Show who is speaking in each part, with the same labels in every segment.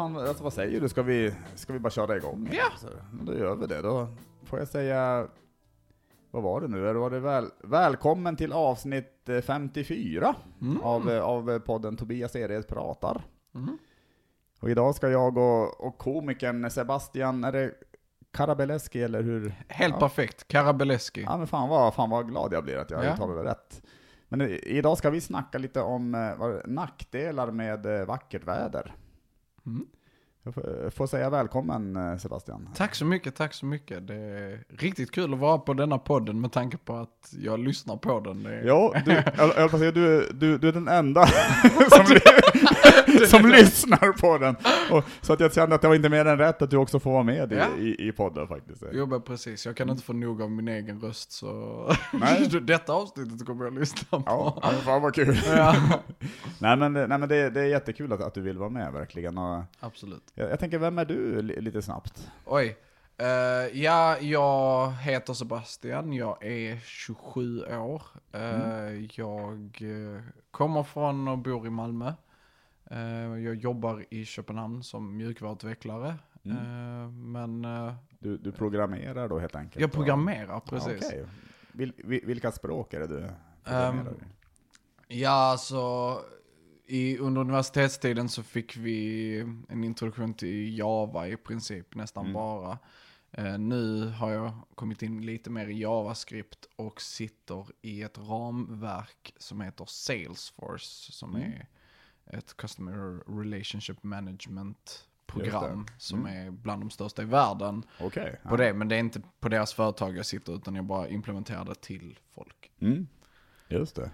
Speaker 1: Fan, alltså, vad säger du? Ska vi, ska vi bara köra igång?
Speaker 2: Ja.
Speaker 1: Så, men då gör vi det. Då får jag säga, vad var det nu? Var det väl, välkommen till avsnitt eh, 54
Speaker 2: Mm.
Speaker 1: av, eh, av podden Tobias Ered pratar.
Speaker 2: Mm.
Speaker 1: Och idag ska jag och, och komikern Sebastian, är det Karabeleski eller hur?
Speaker 2: Helt
Speaker 1: Ja.
Speaker 2: perfekt, Karabeleski.
Speaker 1: Ja men fan vad, fan vad glad jag blir att jag
Speaker 2: Ja.
Speaker 1: uttalade det rätt. Men idag ska vi snacka lite om eh, vad, nackdelar med eh, vackert väder.
Speaker 2: Mm.
Speaker 1: Jag får, får säga välkommen eh, Sebastian.
Speaker 2: Tack så mycket, tack så mycket. Det är riktigt kul att vara på denna podden med tanke på att jag lyssnar på den. Är...
Speaker 1: Ja, du, jag, jag säga, du, du, du är den enda som, som lyssnar på den. Och, så att jag kände att det var inte mer än rätt att du också får vara med i,
Speaker 2: Ja.
Speaker 1: i, i podden faktiskt.
Speaker 2: Jo men precis, jag kan inte få nog av min egen röst så
Speaker 1: Nej.
Speaker 2: detta avsnittet kommer jag lyssna på.
Speaker 1: Ja, men fan vad kul.
Speaker 2: Ja,
Speaker 1: nej men, nej, men det, det är jättekul att, att du vill vara med verkligen. Och
Speaker 2: absolut.
Speaker 1: Jag, jag tänker, vem är du li, lite snabbt?
Speaker 2: Oj. Eh, ja, jag heter Sebastian, jag är 27 år. Eh, Jag eh, kommer från och bor i Malmö. Eh, jag jobbar i Köpenhamn som mjukvaruutvecklare.
Speaker 1: Mm.
Speaker 2: Men
Speaker 1: Du, du programmerar då helt enkelt?
Speaker 2: jag programmerar,
Speaker 1: Ja,
Speaker 2: precis.
Speaker 1: okej. Vil, vil, vilka språk är det du
Speaker 2: Ehm,
Speaker 1: programmerar i?
Speaker 2: Ja, alltså i, under universitetstiden så fick vi en introduktion till Java i princip, nästan
Speaker 1: Mm.
Speaker 2: bara. Eh, nu har jag kommit in lite mer i JavaScript och sitter i ett ramverk som heter Salesforce, som
Speaker 1: Mm.
Speaker 2: är ett Customer Relationship Management program som
Speaker 1: Mm.
Speaker 2: är bland de största i världen
Speaker 1: Okej.
Speaker 2: på det. Men det är inte på deras företag jag sitter utan jag bara implementerar det till folk.
Speaker 1: Mm. Just det.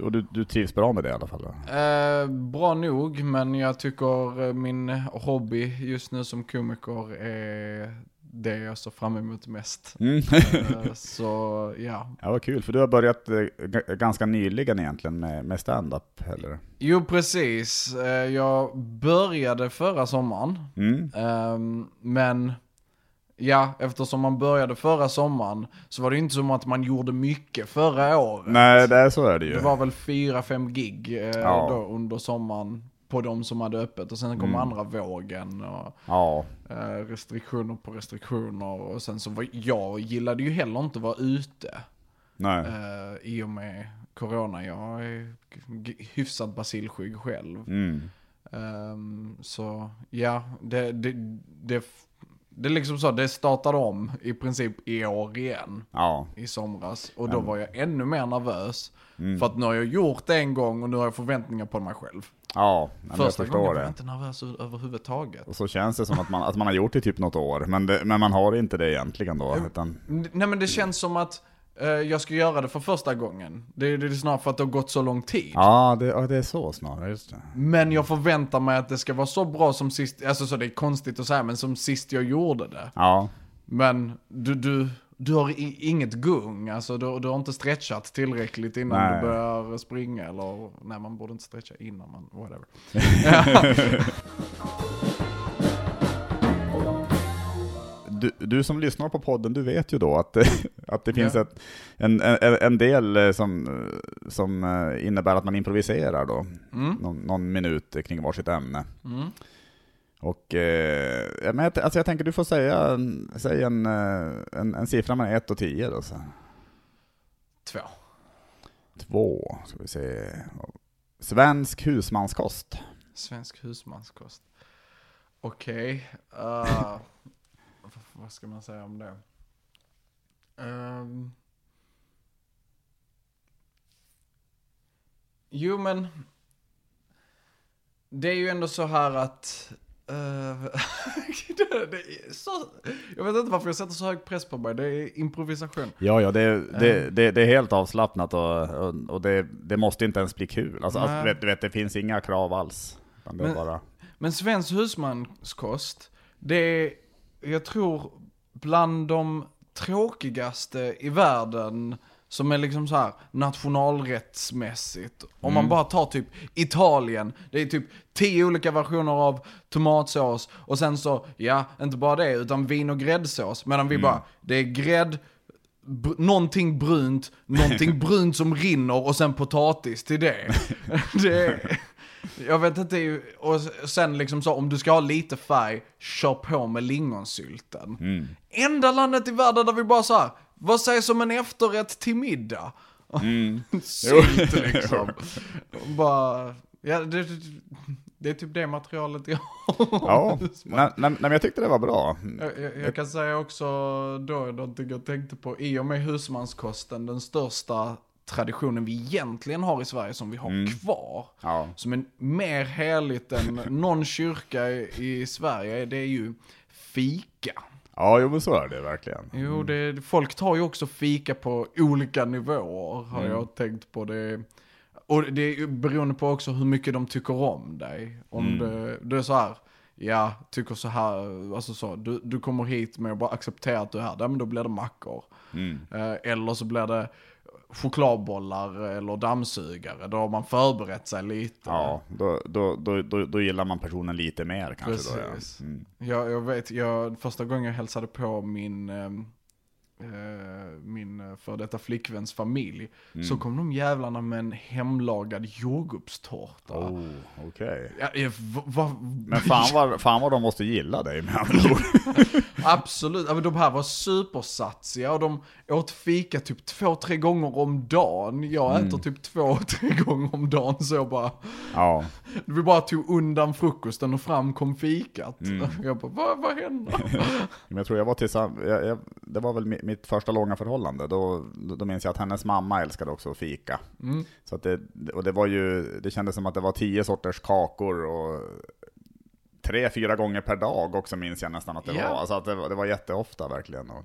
Speaker 1: Och du, du trivs bra med det i alla fall?
Speaker 2: Eh, bra nog, men jag tycker eh, min hobby just nu som komiker är det jag ser fram emot mest.
Speaker 1: Mm.
Speaker 2: Eh, så ja.
Speaker 1: ja, vad kul, för du har börjat eh, ganska nyligen egentligen med, med stand-up, eller?
Speaker 2: Jo, precis. Jag började förra sommaren,
Speaker 1: Mm.
Speaker 2: Ehm, men ja, eftersom man började förra sommaren så var det inte som att man gjorde mycket förra året.
Speaker 1: Nej, det är så är det ju.
Speaker 2: Det var väl fyra, fem gig eh,
Speaker 1: Ja.
Speaker 2: då under sommaren på de som hade öppet och sen kom
Speaker 1: Mm.
Speaker 2: andra vågen och
Speaker 1: Ja,
Speaker 2: eh, restriktioner på restriktioner och sen så var jag gillade ju heller inte att vara ute
Speaker 1: nej.
Speaker 2: eh, i och med corona. Jag är hyfsat basilskygg själv.
Speaker 1: Mm.
Speaker 2: Ehm, så ja, det, det, det, det är liksom så, det startade om i princip i år igen
Speaker 1: Ja.
Speaker 2: i somras. Och då var jag ännu mer nervös.
Speaker 1: Mm.
Speaker 2: För att nu har jag gjort det en gång och nu har jag förväntningar på mig själv.
Speaker 1: Ja, men jag
Speaker 2: Första gången
Speaker 1: förstår
Speaker 2: var jag
Speaker 1: det.
Speaker 2: inte nervös överhuvudtaget.
Speaker 1: Och så känns det som att man, att man har gjort det i typ något år, men, det, men man har inte det egentligen då. Utan,
Speaker 2: Nej men det känns som att jag ska göra det för första gången. Det, det är snarare för att det har gått så lång tid.
Speaker 1: ja, det, ja, det är så snarare, just det.
Speaker 2: Men jag förväntar mig att det ska vara så bra som sist, alltså så det är konstigt att säga, men som sist jag gjorde det.
Speaker 1: Ja,
Speaker 2: Men du, du, du har i, inget gung, alltså du, du har inte stretchat tillräckligt innan
Speaker 1: Nej.
Speaker 2: du börjar springa eller, nej man borde inte stretcha innan man, whatever.
Speaker 1: du, du som lyssnar på podden, du vet ju då att, att det finns
Speaker 2: Ja.
Speaker 1: ett, en, en, en del eh, som, eh, som eh, innebär att man improviserar då,
Speaker 2: Mm.
Speaker 1: någon, någon minut kring varsitt ämne.
Speaker 2: Mm.
Speaker 1: Och, eh, men jag, alltså jag tänker du får säga, säg en, en, en siffra mellan 1 och 10 då. Så.
Speaker 2: Två.
Speaker 1: Två, ska vi se. Svensk husmanskost.
Speaker 2: Svensk husmanskost. Okej. eh, v- vad ska man säga om det? Ehm. jo men. Det är ju ändå så här att. är så, jag vet inte varför jag sätter så hög press på mig. Det är improvisation.
Speaker 1: Ja, ja, det, det, det, det är helt avslappnat och, och, och det, det måste inte ens bli kul. Alltså, alltså, du, vet, det finns inga krav alls. Är
Speaker 2: Men-
Speaker 1: bara...
Speaker 2: Men svensk husmanskost, det är, jag tror, bland de tråkigaste i världen som är liksom så här nationalrättsmässigt. Om man
Speaker 1: Mm.
Speaker 2: bara tar typ Italien, det är typ tio olika versioner av tomatsås och sen så, ja, inte bara det, utan vin och gräddsås. Medan vi
Speaker 1: Mm.
Speaker 2: bara, det är grädd, br- någonting brunt, någonting brunt som rinner och sen potatis till det. det är, Jag vet inte, och sen liksom så, om du ska ha lite färg, kör på med lingonsylten.
Speaker 1: Mm.
Speaker 2: Enda landet i världen där vi bara så här, vad sägs om en efterrätt till middag?
Speaker 1: Mm.
Speaker 2: Sylt liksom. bara, ja, det, det är typ det materialet jag har.
Speaker 1: Ja, nej, nej, men jag tyckte det var bra.
Speaker 2: Jag, jag, jag kan säga också då, någonting jag tänkte på, i och med husmanskosten, den största traditionen vi egentligen har i Sverige som vi har
Speaker 1: Mm.
Speaker 2: kvar.
Speaker 1: Ja,
Speaker 2: Som är mer heligt än någon kyrka i, Sverige, det är ju fika.
Speaker 1: ja jo men så är det verkligen.
Speaker 2: Jo, det, folk tar ju också fika på olika nivåer, har
Speaker 1: Mm.
Speaker 2: jag tänkt på. det. Och det är beroende på också hur mycket de tycker om dig. Om
Speaker 1: Mm.
Speaker 2: det, det är så här, ja, tycker så här, alltså så, du, du kommer hit med att bara acceptera att du är här, ja, men då blir det mackor.
Speaker 1: Mm.
Speaker 2: Eh, eller så blir det chokladbollar eller dammsugare, då har man förberett sig lite.
Speaker 1: Ja, då, då, då, då, då gillar man personen lite mer kanske då
Speaker 2: Precis.
Speaker 1: ja. Mm.
Speaker 2: Jag, jag vet, jag, första gången jag hälsade på min, ehm, eh, min för detta flickväns familj,
Speaker 1: Mm.
Speaker 2: så kom de jävlarna med en hemlagad jordgubbstårta.
Speaker 1: Oh, okej.
Speaker 2: Ja, ja,
Speaker 1: Men fan vad, fan vad de måste gilla dig med andra ord.
Speaker 2: Absolut, de här var supersatsiga och de åt fika typ två, tre gånger om dagen. Jag
Speaker 1: Mm.
Speaker 2: äter typ två, tre gånger om dagen så jag bara,
Speaker 1: Ja,
Speaker 2: vi bara tog undan frukosten och fram kom fikat.
Speaker 1: Mm.
Speaker 2: Jag bara, vad, vad hände?
Speaker 1: men jag tror jag var tillsammans, jag, jag, det var väl mi- mitt första långa förhållande, då, då minns jag att hennes mamma älskade också att fika.
Speaker 2: Mm.
Speaker 1: Så att det, och det var ju, det kändes som att det var tio sorters kakor och tre, fyra gånger per dag också minns jag nästan att det
Speaker 2: Ja.
Speaker 1: var. Alltså att det, var- det var jätteofta verkligen. Och,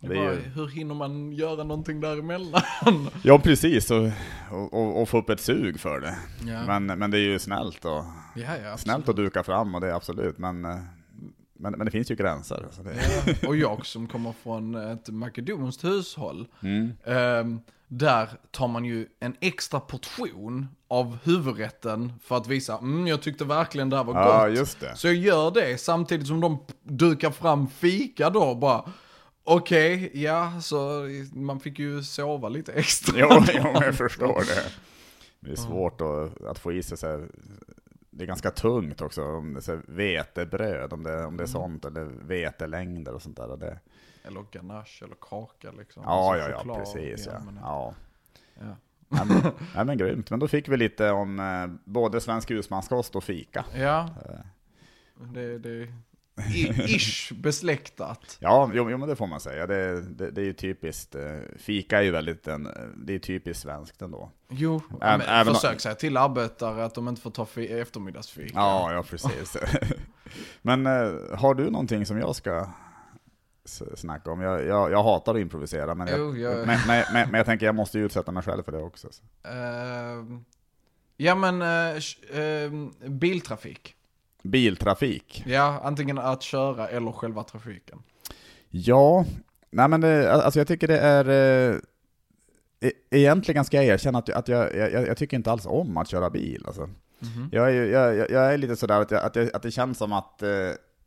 Speaker 2: Det var,
Speaker 1: ju,
Speaker 2: Hur hinner man göra någonting däremellan?
Speaker 1: ja precis, och, och, och, få upp ett sug för det.
Speaker 2: Ja,
Speaker 1: Men, men det är ju snällt, och,
Speaker 2: ja, ja
Speaker 1: snällt att duka fram och det är absolut, men, eh, men, men det finns ju gränser.
Speaker 2: Och jag som kommer från ett makedonskt hushåll,
Speaker 1: mm.
Speaker 2: ehm, där tar man ju en extra portion av huvudrätten för att visa, mm, jag tyckte verkligen det här var
Speaker 1: Ja,
Speaker 2: gott.
Speaker 1: just det.
Speaker 2: Så jag gör det samtidigt som de dukar fram fika då bara. Okej, ja, så man fick ju sova lite extra.
Speaker 1: Jo, men jag förstår det. Det är svårt att, att få i sig så här, det är ganska tungt också, om det är vetebröd, om det, om det är sånt, eller vetelängder och sånt där. Det,
Speaker 2: Eller ganache eller kaka liksom.
Speaker 1: ja,
Speaker 2: Alltså
Speaker 1: ja, ja, precis ja.
Speaker 2: allmänhet.
Speaker 1: ja.
Speaker 2: Ja.
Speaker 1: Nej, men, men grymt. Men då fick vi lite om eh, både svensk husmanskost och fika.
Speaker 2: Ja,
Speaker 1: Eh,
Speaker 2: det, det ish besläktat.
Speaker 1: Ja, jo, jo men det får man säga. Det, det, det är ju typiskt, eh, fika är ju väldigt, en, det är typiskt svenskt ändå.
Speaker 2: Jo,
Speaker 1: Även-
Speaker 2: men
Speaker 1: om-
Speaker 2: försök säga till arbetare att de inte får ta fi- eftermiddagsfika.
Speaker 1: Ja, ja precis. Men eh, har du någonting som jag ska snacka om? Jag, jag, jag hatar att improvisera, men jag,
Speaker 2: Jo, jag-
Speaker 1: men, men, men, men jag tänker jag måste ju utsätta mig själv för det också.
Speaker 2: Ehm, ja men, eh, sh- ehm, biltrafik.
Speaker 1: Biltrafik.
Speaker 2: Ja, antingen att köra eller själva trafiken.
Speaker 1: Ja, nej men det, alltså jag tycker det är... eh, e- Egentligen ska jag erkänna att, jag, att jag, jag, jag tycker inte alls om att köra bil. Alltså.
Speaker 2: Mhm.
Speaker 1: Jag, är, jag, jag, är lite sådär att, att, det, att det känns som att eh,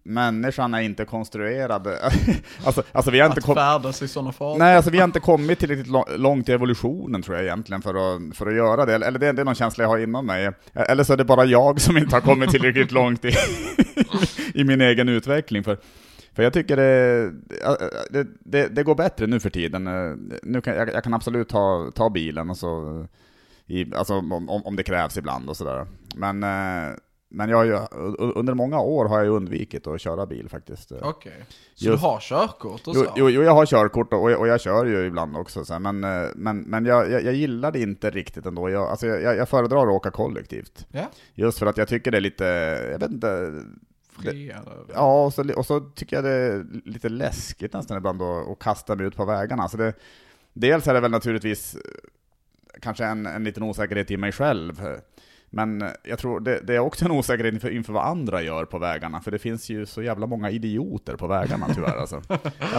Speaker 1: människan är inte konstruerad. alltså, alltså vi har inte
Speaker 2: Att färdas i sådana faror.
Speaker 1: Nej, alltså vi har inte kommit tillräckligt lång- långt i evolutionen tror jag egentligen för att, för att göra det. Eller det, det är någon känsla jag har inom mig. Eller så är det bara jag som inte har kommit tillräckligt långt i, i min egen utveckling. För, för jag tycker det, det, det, det går bättre nu för tiden. Nu kan, jag, jag kan absolut ta, ta bilen och så, i, alltså om, om, om det krävs ibland och sådär. Men, eh, men jag, ju- under många år har jag undvikit att köra bil faktiskt.
Speaker 2: Okej. Så
Speaker 1: Just-
Speaker 2: du har körkort och så?
Speaker 1: jo, jo, jag har körkort och, och jag kör ju ibland också, så men, eh, men, men jag, jag, jag gillar det inte riktigt ändå. Jag, alltså, jag, jag föredrar att åka kollektivt.
Speaker 2: Ja,
Speaker 1: Just för att jag tycker det är lite, jag vet inte,
Speaker 2: friare.
Speaker 1: ja, och så, och så tycker jag det är lite läskigt nästan ibland att, att kasta mig ut på vägarna. Så det, dels är det väl naturligtvis kanske en, en liten osäkerhet i mig själv. Men jag tror det, det är också en osäkerhet inför, inför vad andra gör på vägarna, för det finns ju så jävla många idioter på vägarna tyvärr alltså.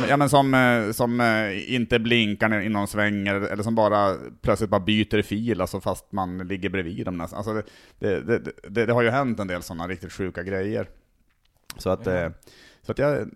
Speaker 1: ja, men, som, eh, som eh, inte blinkar när- de svänger, eller som bara plötsligt bara byter fil, alltså fast man ligger bredvid dem nästan. Alltså det, det, det, det, har ju hänt en del sådana riktigt sjuka grejer. Så att,
Speaker 2: Ja.
Speaker 1: eh, så att jag,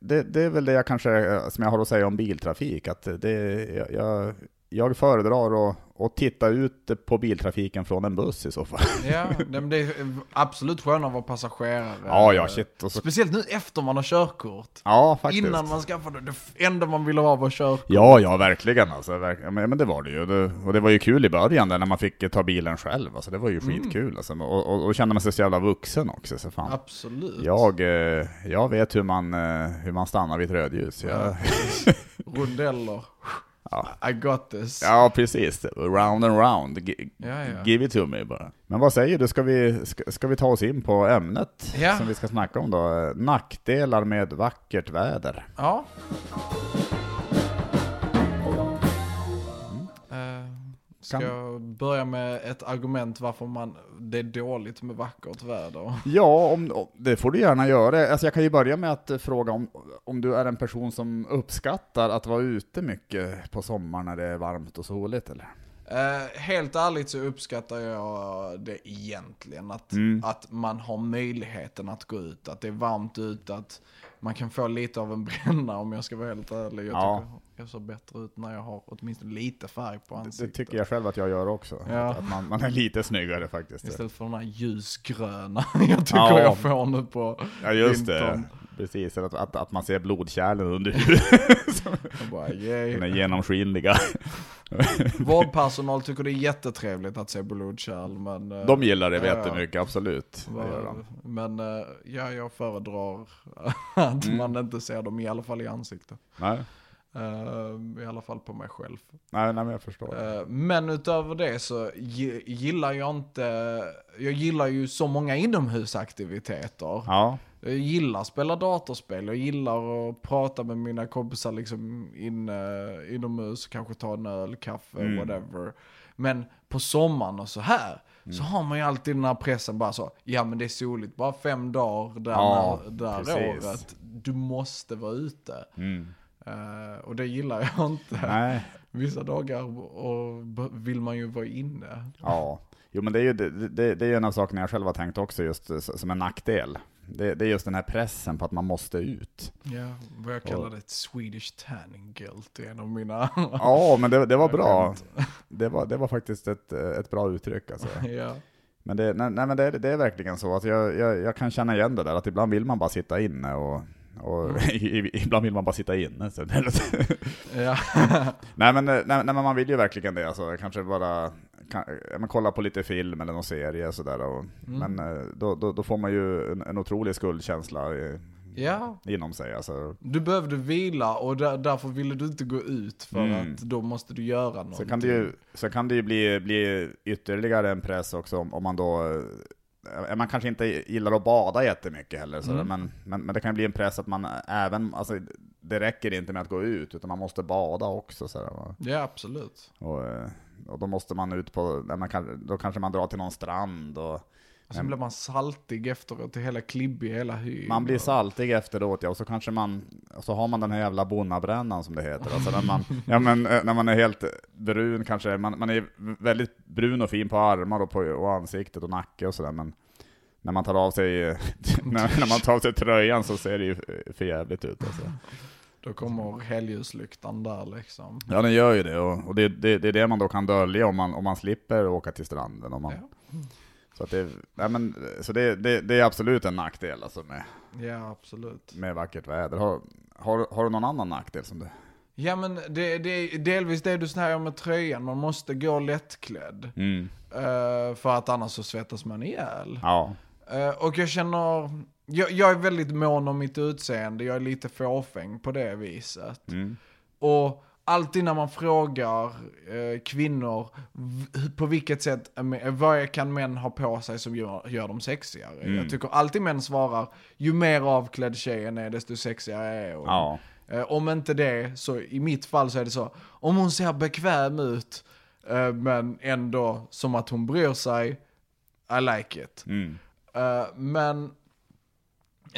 Speaker 1: det, det är väl det jag kanske, eh, som jag har att säga om biltrafik, att det, jag, jag, föredrar att, att titta ut på biltrafiken från en buss i så fall.
Speaker 2: Ja, det, är absolut skönare att vara passagerare.
Speaker 1: Ja, ja, shit. Och så,
Speaker 2: Speciellt nu efter man har körkort.
Speaker 1: ja, faktiskt.
Speaker 2: Innan man skaffade det, det enda man ville ha var körkort.
Speaker 1: Ja, ja, verkligen alltså. Verk, ja, men, det var det ju. Det, och det var ju kul i början där när man fick ta bilen själv. Alltså, det var ju skitkul. Alltså. Och, och, och kände man sig så jävla vuxen också. Så fan.
Speaker 2: Absolut.
Speaker 1: Jag, eh, jag vet hur man, eh, hur man stannar vid ett rödljus. Jag,
Speaker 2: Rondeller.
Speaker 1: Ja.
Speaker 2: I got this.
Speaker 1: ja, precis. Round and round. G-
Speaker 2: Ja, ja.
Speaker 1: Give it to me bara. Men vad säger du, ska vi, ska, ska vi ta oss in på ämnet som vi ska snacka om då? Nackdelar med vackert väder.
Speaker 2: Ja. Ska
Speaker 1: Kan-
Speaker 2: jag börja med ett argument varför man, det är dåligt med vackert väder?
Speaker 1: Ja, om, det får du gärna göra. Alltså jag kan ju börja med att eh, fråga om, om du är en person som uppskattar att vara ute mycket på sommaren när det är varmt och soligt, eller?
Speaker 2: Eh, helt ärligt så uppskattar jag det egentligen. Att,
Speaker 1: Mm.
Speaker 2: att man har möjligheten att gå ut, att det är varmt ute, att man kan få lite av en bränna om jag ska vara helt ärlig. Jag
Speaker 1: Ja.
Speaker 2: tycker jag ser bättre ut när jag har åtminstone lite färg på
Speaker 1: Det,
Speaker 2: ansiktet.
Speaker 1: det tycker jag själv att jag gör också.
Speaker 2: Ja.
Speaker 1: Att, man, man är lite snyggare faktiskt.
Speaker 2: Istället för den här ljusgröna jag tycker
Speaker 1: Ja.
Speaker 2: jag får nu på
Speaker 1: Ja, just det. Precis, att, att, att man ser blodkärlen under huvudet. Den är genomskinliga.
Speaker 2: Vårdpersonal tycker det är jättetrevligt att se blodkärl, men... eh,
Speaker 1: De gillar det
Speaker 2: Ja, ja.
Speaker 1: jättemycket, absolut. De.
Speaker 2: men eh, ja, jag föredrar att
Speaker 1: Mm.
Speaker 2: man inte ser dem, i alla fall i ansiktet.
Speaker 1: Nej,
Speaker 2: Eh, I alla fall på mig själv.
Speaker 1: nej, nej men jag förstår.
Speaker 2: Men utöver det så gi- gillar jag inte, jag gillar ju så många inomhusaktiviteter.
Speaker 1: Ja,
Speaker 2: Jag gillar att spela datorspel, jag gillar att prata med mina kompisar liksom inne, inomhus, kanske ta en öl, kaffe,
Speaker 1: Mm.
Speaker 2: whatever. Men på sommaren och så här, så
Speaker 1: Mm.
Speaker 2: har man ju alltid den här pressen bara så, ja men det är soligt, bara fem dagar där,
Speaker 1: Ja,
Speaker 2: där
Speaker 1: precis.
Speaker 2: året. Du måste vara ute.
Speaker 1: mm.
Speaker 2: Eh, och det gillar jag inte.
Speaker 1: nej.
Speaker 2: Vissa dagar och vill man ju vara inne.
Speaker 1: Ja, jo men det är ju det, det, det är en av sakerna jag själv har tänkt också just som en nackdel. Det, det är just den här pressen på att man måste ut.
Speaker 2: Ja, vad jag kallar det ett Swedish tanning guilt, är en av mina...
Speaker 1: Ja, men det, det var bra. Det var, det var faktiskt ett, ett bra uttryck alltså.
Speaker 2: ja.
Speaker 1: Men det, nej, nej men det, det är verkligen så att jag, jag, jag kan känna igen det där, att ibland vill man bara sitta inne och, och ibland vill man bara sitta inne. Så nej, men, nej, nej men man vill ju verkligen det, alltså, kanske bara kan, ja, men kolla på lite film eller någon serie sådär. Och,
Speaker 2: Mm.
Speaker 1: Men eh, då, då, då får man ju en, en otrolig skuldkänsla i,
Speaker 2: ja,
Speaker 1: inom sig. Alltså.
Speaker 2: du behövde vila och där, därför ville du inte gå ut för
Speaker 1: Mm.
Speaker 2: att då måste du göra någonting.
Speaker 1: Så kan det ju, så kan det ju bli, bli ytterligare en press också om, om man då eh, man kanske inte gillar att bada jättemycket heller, sådär,
Speaker 2: Mm.
Speaker 1: men, men, men det kan bli en press att man även, alltså det räcker inte med att gå ut, utan man måste bada också. Sådär, va.
Speaker 2: Ja, absolut.
Speaker 1: och, eh, och då måste man ut på, man kan, då kanske man drar till någon strand och
Speaker 2: Och sen blir man saltig efteråt, är hela klibbig hela hyn.
Speaker 1: man blir saltig efteråt, ja, och så kanske man, så har man den här jävla bonnabrännan som det heter. Alltså när man, ja, men, eh, när man är helt brun kanske, man, man är väldigt brun och fin på armar och på och ansiktet och nacke och sådär, men när man tar av sig, när, när man tar av sig tröjan så ser det ju för jävligt ut alltså.
Speaker 2: Då kommer helljuslyktaren där liksom.
Speaker 1: Ja den gör ju det, och, och det, det, det är det man då kan dölja om man, om man slipper åka till stranden. Om man,
Speaker 2: Ja.
Speaker 1: Så, att det, nej, men, så det, det, det är absolut en nackdel alltså med,
Speaker 2: Ja, absolut.
Speaker 1: med vackert väder. Har, har, har du någon annan nackdel som du...
Speaker 2: Ja men det, det är delvis det du säger med tröjan, man måste gå lättklädd.
Speaker 1: Mm.
Speaker 2: eh, för att annars så svettas man ihjäl.
Speaker 1: Ja.
Speaker 2: Eh, och jag känner, jag, jag är väldigt mån om mitt utseende, jag är lite fåfäng på det viset.
Speaker 1: Mm.
Speaker 2: Och alltid när man frågar eh, kvinnor på vilket sätt, eh, vad kan män ha på sig som gör, gör dem sexigare?
Speaker 1: Mm.
Speaker 2: Jag tycker alltid män svarar, ju mer avklädd tjejen är desto sexigare är hon.
Speaker 1: Ja.
Speaker 2: Eh, om inte det, så i mitt fall så är det så, om hon ser bekväm ut, eh, men ändå som att hon bryr sig, I like it.
Speaker 1: Mm.
Speaker 2: Eh, men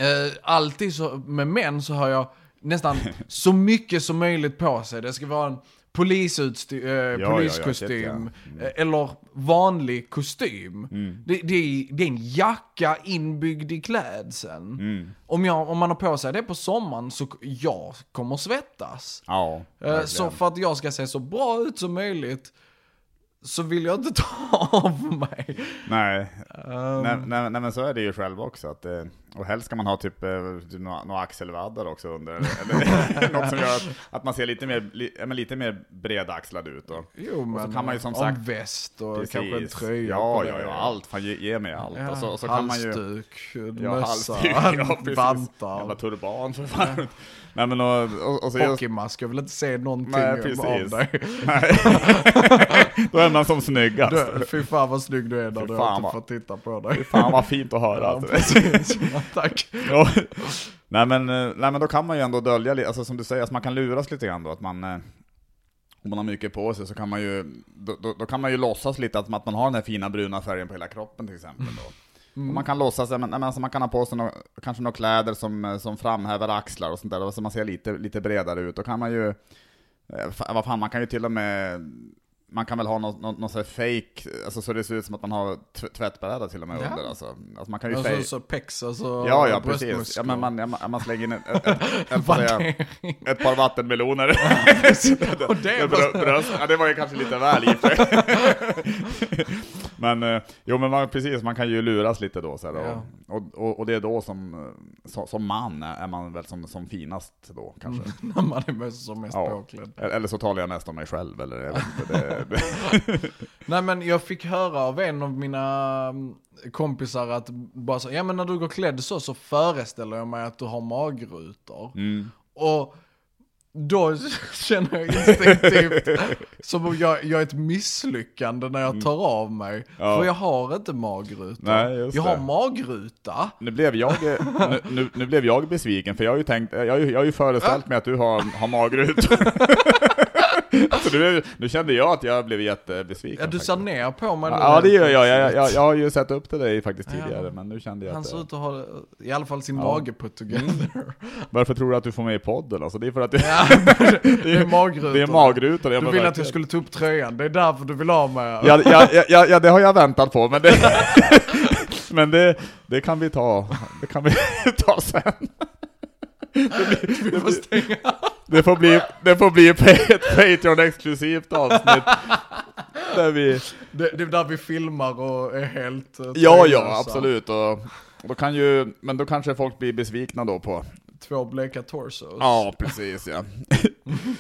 Speaker 2: eh, alltid så, med män så har jag nästan så mycket som möjligt på sig. Det ska vara en polisutstyr, eh,
Speaker 1: ja, ja,
Speaker 2: poliskostym,
Speaker 1: shit, ja.
Speaker 2: eh, eller vanlig kostym.
Speaker 1: Mm.
Speaker 2: Det, det, är, det är en jacka inbyggd i klädseln.
Speaker 1: Mm.
Speaker 2: Om, jag, om man har på sig det på sommaren så jag kommer svettas.
Speaker 1: Ja,
Speaker 2: Eh. Så för att jag ska se så bra ut som möjligt så vill jag inte ta av mig.
Speaker 1: Nej,
Speaker 2: Ehm,
Speaker 1: nej, nej, nej men så är det ju själv också. Att, eh, och helst ska man ha typ, eh, typ några, några axelvaddar också under. Eller något som gör att, att man ser lite mer, li, ja, lite mer bredaxlad ut. Då.
Speaker 2: Jo men,
Speaker 1: kan man ju som
Speaker 2: om
Speaker 1: sagt-
Speaker 2: väst och
Speaker 1: Precis.
Speaker 2: kanske en tröja
Speaker 1: Ja, ja, ja, allt. Fan, ge, ge mig allt.
Speaker 2: Ja,
Speaker 1: och så, och så kan man ju...
Speaker 2: halsduk,
Speaker 1: Ja,
Speaker 2: mössa,
Speaker 1: halsduk, ja, precis.
Speaker 2: vantar.
Speaker 1: Jävla turban för fan. Nej men och, och, och så
Speaker 2: Hockeymask, jag vill inte se någonting
Speaker 1: Nej,
Speaker 2: av
Speaker 1: precis.
Speaker 2: dig.
Speaker 1: Nej. Man som snyggast.
Speaker 2: Du, fy fan vad snygg du är när
Speaker 1: Fy
Speaker 2: du inte
Speaker 1: vad-
Speaker 2: får titta på dig.
Speaker 1: Fan vad fint att höra.
Speaker 2: Ja,
Speaker 1: alltså.
Speaker 2: precis. Ja, tack.
Speaker 1: Nej, men, eh, nej men då kan man ju ändå dölja lite, alltså som du säger, alltså man kan luras lite grann då, att man eh, om man har mycket på sig så kan man ju, då, då, då kan man ju låtsas lite att, att man har den här fina bruna färgen på hela kroppen till exempel då.
Speaker 2: Mm.
Speaker 1: Och man kan låtsas, men, men alltså man kan ha på sig nå, kanske några kläder som, eh, som framhäver axlar och sånt där, så man ser lite, lite bredare ut. Då kan man ju, vad fan, man kan ju till och med man kan väl ha något, något, något sånt här fake, alltså så det ser ut som att man har tv- tvättbräda till och med
Speaker 2: Ja.
Speaker 1: under alltså. alltså man kan ju
Speaker 2: Alltså,
Speaker 1: fake,
Speaker 2: så pex, alltså
Speaker 1: Ja, ja precis. Ja, men man, ja, man, slänger in ett, ett, ett,
Speaker 2: Värdering.
Speaker 1: ett par vattenmeloner.
Speaker 2: Och det
Speaker 1: bröst. Ja, det var ju kanske lite väl i. Men, eh, jo men man, precis, man kan ju luras lite då. Så här,
Speaker 2: Ja.
Speaker 1: och, och, och, det är då som, eh, som, man är man väl som, som finast då kanske.
Speaker 2: När man är som mest
Speaker 1: Ja.
Speaker 2: påklädd.
Speaker 1: Eller så talar jag mest om mig själv, eller jag vet inte. Det,
Speaker 2: Nej men jag fick höra av en av mina mm, kompisar att bara så, ja men när du går klädd så så föreställer jag mig att du har magrutor.
Speaker 1: mm.
Speaker 2: Och då känner jag instinktivt som om jag, jag är ett misslyckande när jag tar av mig.
Speaker 1: Mm. Ja.
Speaker 2: För jag har inte magruta.
Speaker 1: Nej,
Speaker 2: jag har
Speaker 1: det.
Speaker 2: magruta.
Speaker 1: Nu blev jag, eh, nu, nu, nu blev jag besviken, för jag har ju tänkt, jag har ju, jag har ju föreställt mig att du har, har magrutor. Så nu, nu kände jag att jag blev jättebesviken.
Speaker 2: Ja, du
Speaker 1: faktiskt.
Speaker 2: ser ner på mig
Speaker 1: Ja, det gör jag. Jag, jag. jag har ju sett upp till dig faktiskt
Speaker 2: Ja.
Speaker 1: tidigare, men nu kände jag
Speaker 2: Han
Speaker 1: att...
Speaker 2: ser
Speaker 1: eh,
Speaker 2: ut att ha i alla fall sin
Speaker 1: Ja.
Speaker 2: mage put together.
Speaker 1: Varför tror du att du får med i podden? Alltså, det är för att det,
Speaker 2: Ja, det är magrutor.
Speaker 1: det är magrutor. Jag
Speaker 2: Du ville att jag skulle ta upp tröjan, det är därför du vill ha mig.
Speaker 1: Ja, ja, ja, ja, ja, det har jag väntat på, men det... men det, det kan vi ta, det kan vi ta sen.
Speaker 2: Vi får stänga.
Speaker 1: Det får bli, det får bli ett Patreon-exklusivt avsnitt. Där vi...
Speaker 2: Det, det är där vi filmar och är helt eh,
Speaker 1: Ja, ja, absolut. Och då kan ju, men då kanske folk blir besvikna då på...
Speaker 2: Två bleka torsos.
Speaker 1: Ja, precis ja.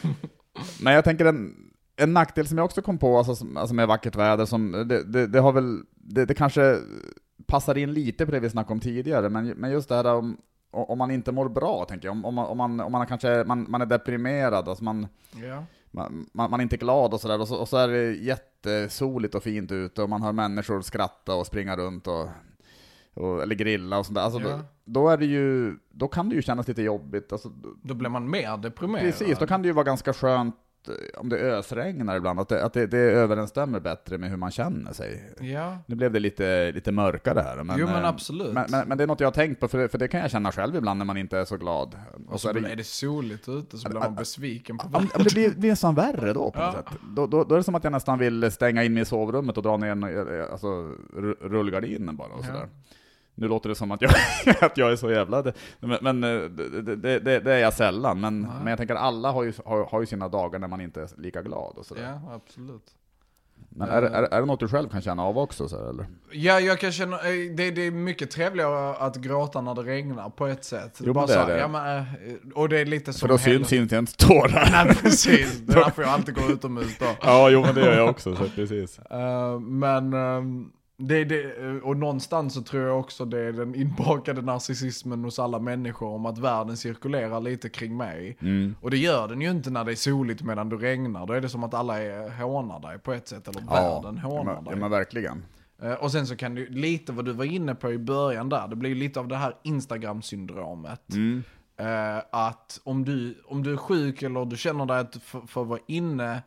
Speaker 1: men jag tänker en, en nackdel som jag också kom på, alltså, som, alltså med vackert väder, som, det, det, det har väl, det, det kanske passar in lite på det vi snackade om tidigare, men, men just det här om, om man inte mår bra, tänker jag. Om, om, man, om, man, om man kanske man, man är deprimerad, alltså man,
Speaker 2: Ja.
Speaker 1: man, man, man är inte glad och sådär, och så, och så är det jättesoligt och fint ute, och man hör människor skratta och springa runt och, och eller grilla och sådär. Alltså,
Speaker 2: Ja.
Speaker 1: då, då, är det ju, då kan det ju kännas lite jobbigt. Alltså,
Speaker 2: Då blir man mer deprimerad.
Speaker 1: Precis, då kan det ju vara ganska skönt om det ösregnar ibland, att det, att det, det överensstämmer bättre med hur man känner sig.
Speaker 2: Ja.
Speaker 1: Nu blev det lite, lite mörkare här. Men,
Speaker 2: jo men
Speaker 1: eh,
Speaker 2: absolut.
Speaker 1: Men, men, men det är något jag har tänkt på, för det, för det kan jag känna själv ibland när man inte är så glad.
Speaker 2: och så
Speaker 1: är
Speaker 2: är det soligt ute så blir man besviken på varandra.
Speaker 1: det blir, blir nästan värre då på något
Speaker 2: Ja.
Speaker 1: sätt. Då, då, då är det som att jag nästan vill stänga in mig i sovrummet och dra ner eh, alltså, ru- rullgardinen bara och
Speaker 2: Ja.
Speaker 1: Nu låter det som att jag, att jag är så jävla... Men, men eh, det, det, det, det är jag sällan. Men,
Speaker 2: Nej.
Speaker 1: men jag tänker alla har ju, har, har ju sina dagar när man inte är lika glad och sådär.
Speaker 2: Ja, absolut.
Speaker 1: Men är, är, är det något du själv kan känna av också? Så, eller?
Speaker 2: Ja, jag kan känna, eh, det, det är mycket trevligare att gråta när det regnar på ett sätt.
Speaker 1: Jo,
Speaker 2: Bara
Speaker 1: det
Speaker 2: så,
Speaker 1: det.
Speaker 2: Ja, men, eh, och det är lite som
Speaker 1: För då syns inte ens tårar.
Speaker 2: Nej, precis. Det är därför jag alltid går utomhus då.
Speaker 1: Ja, jo men det gör jag också, så precis.
Speaker 2: Eh, men, ehm, det, det, och någonstans så tror jag också det är den inbakade narcissismen hos alla människor om att världen cirkulerar lite kring mig.
Speaker 1: Mm.
Speaker 2: Och det gör den ju inte när det är soligt medan du regnar. Då är det som att alla är, hånar dig på ett sätt, eller
Speaker 1: Ja,
Speaker 2: världen hånar
Speaker 1: men,
Speaker 2: dig.
Speaker 1: ja men verkligen.
Speaker 2: Eh, Och sen så kan du, lite vad du var inne på i början där, det blir lite av det här Instagram-syndromet.
Speaker 1: Mm.
Speaker 2: Eh, att om du, om du är sjuk eller du känner dig att för, för att vara inne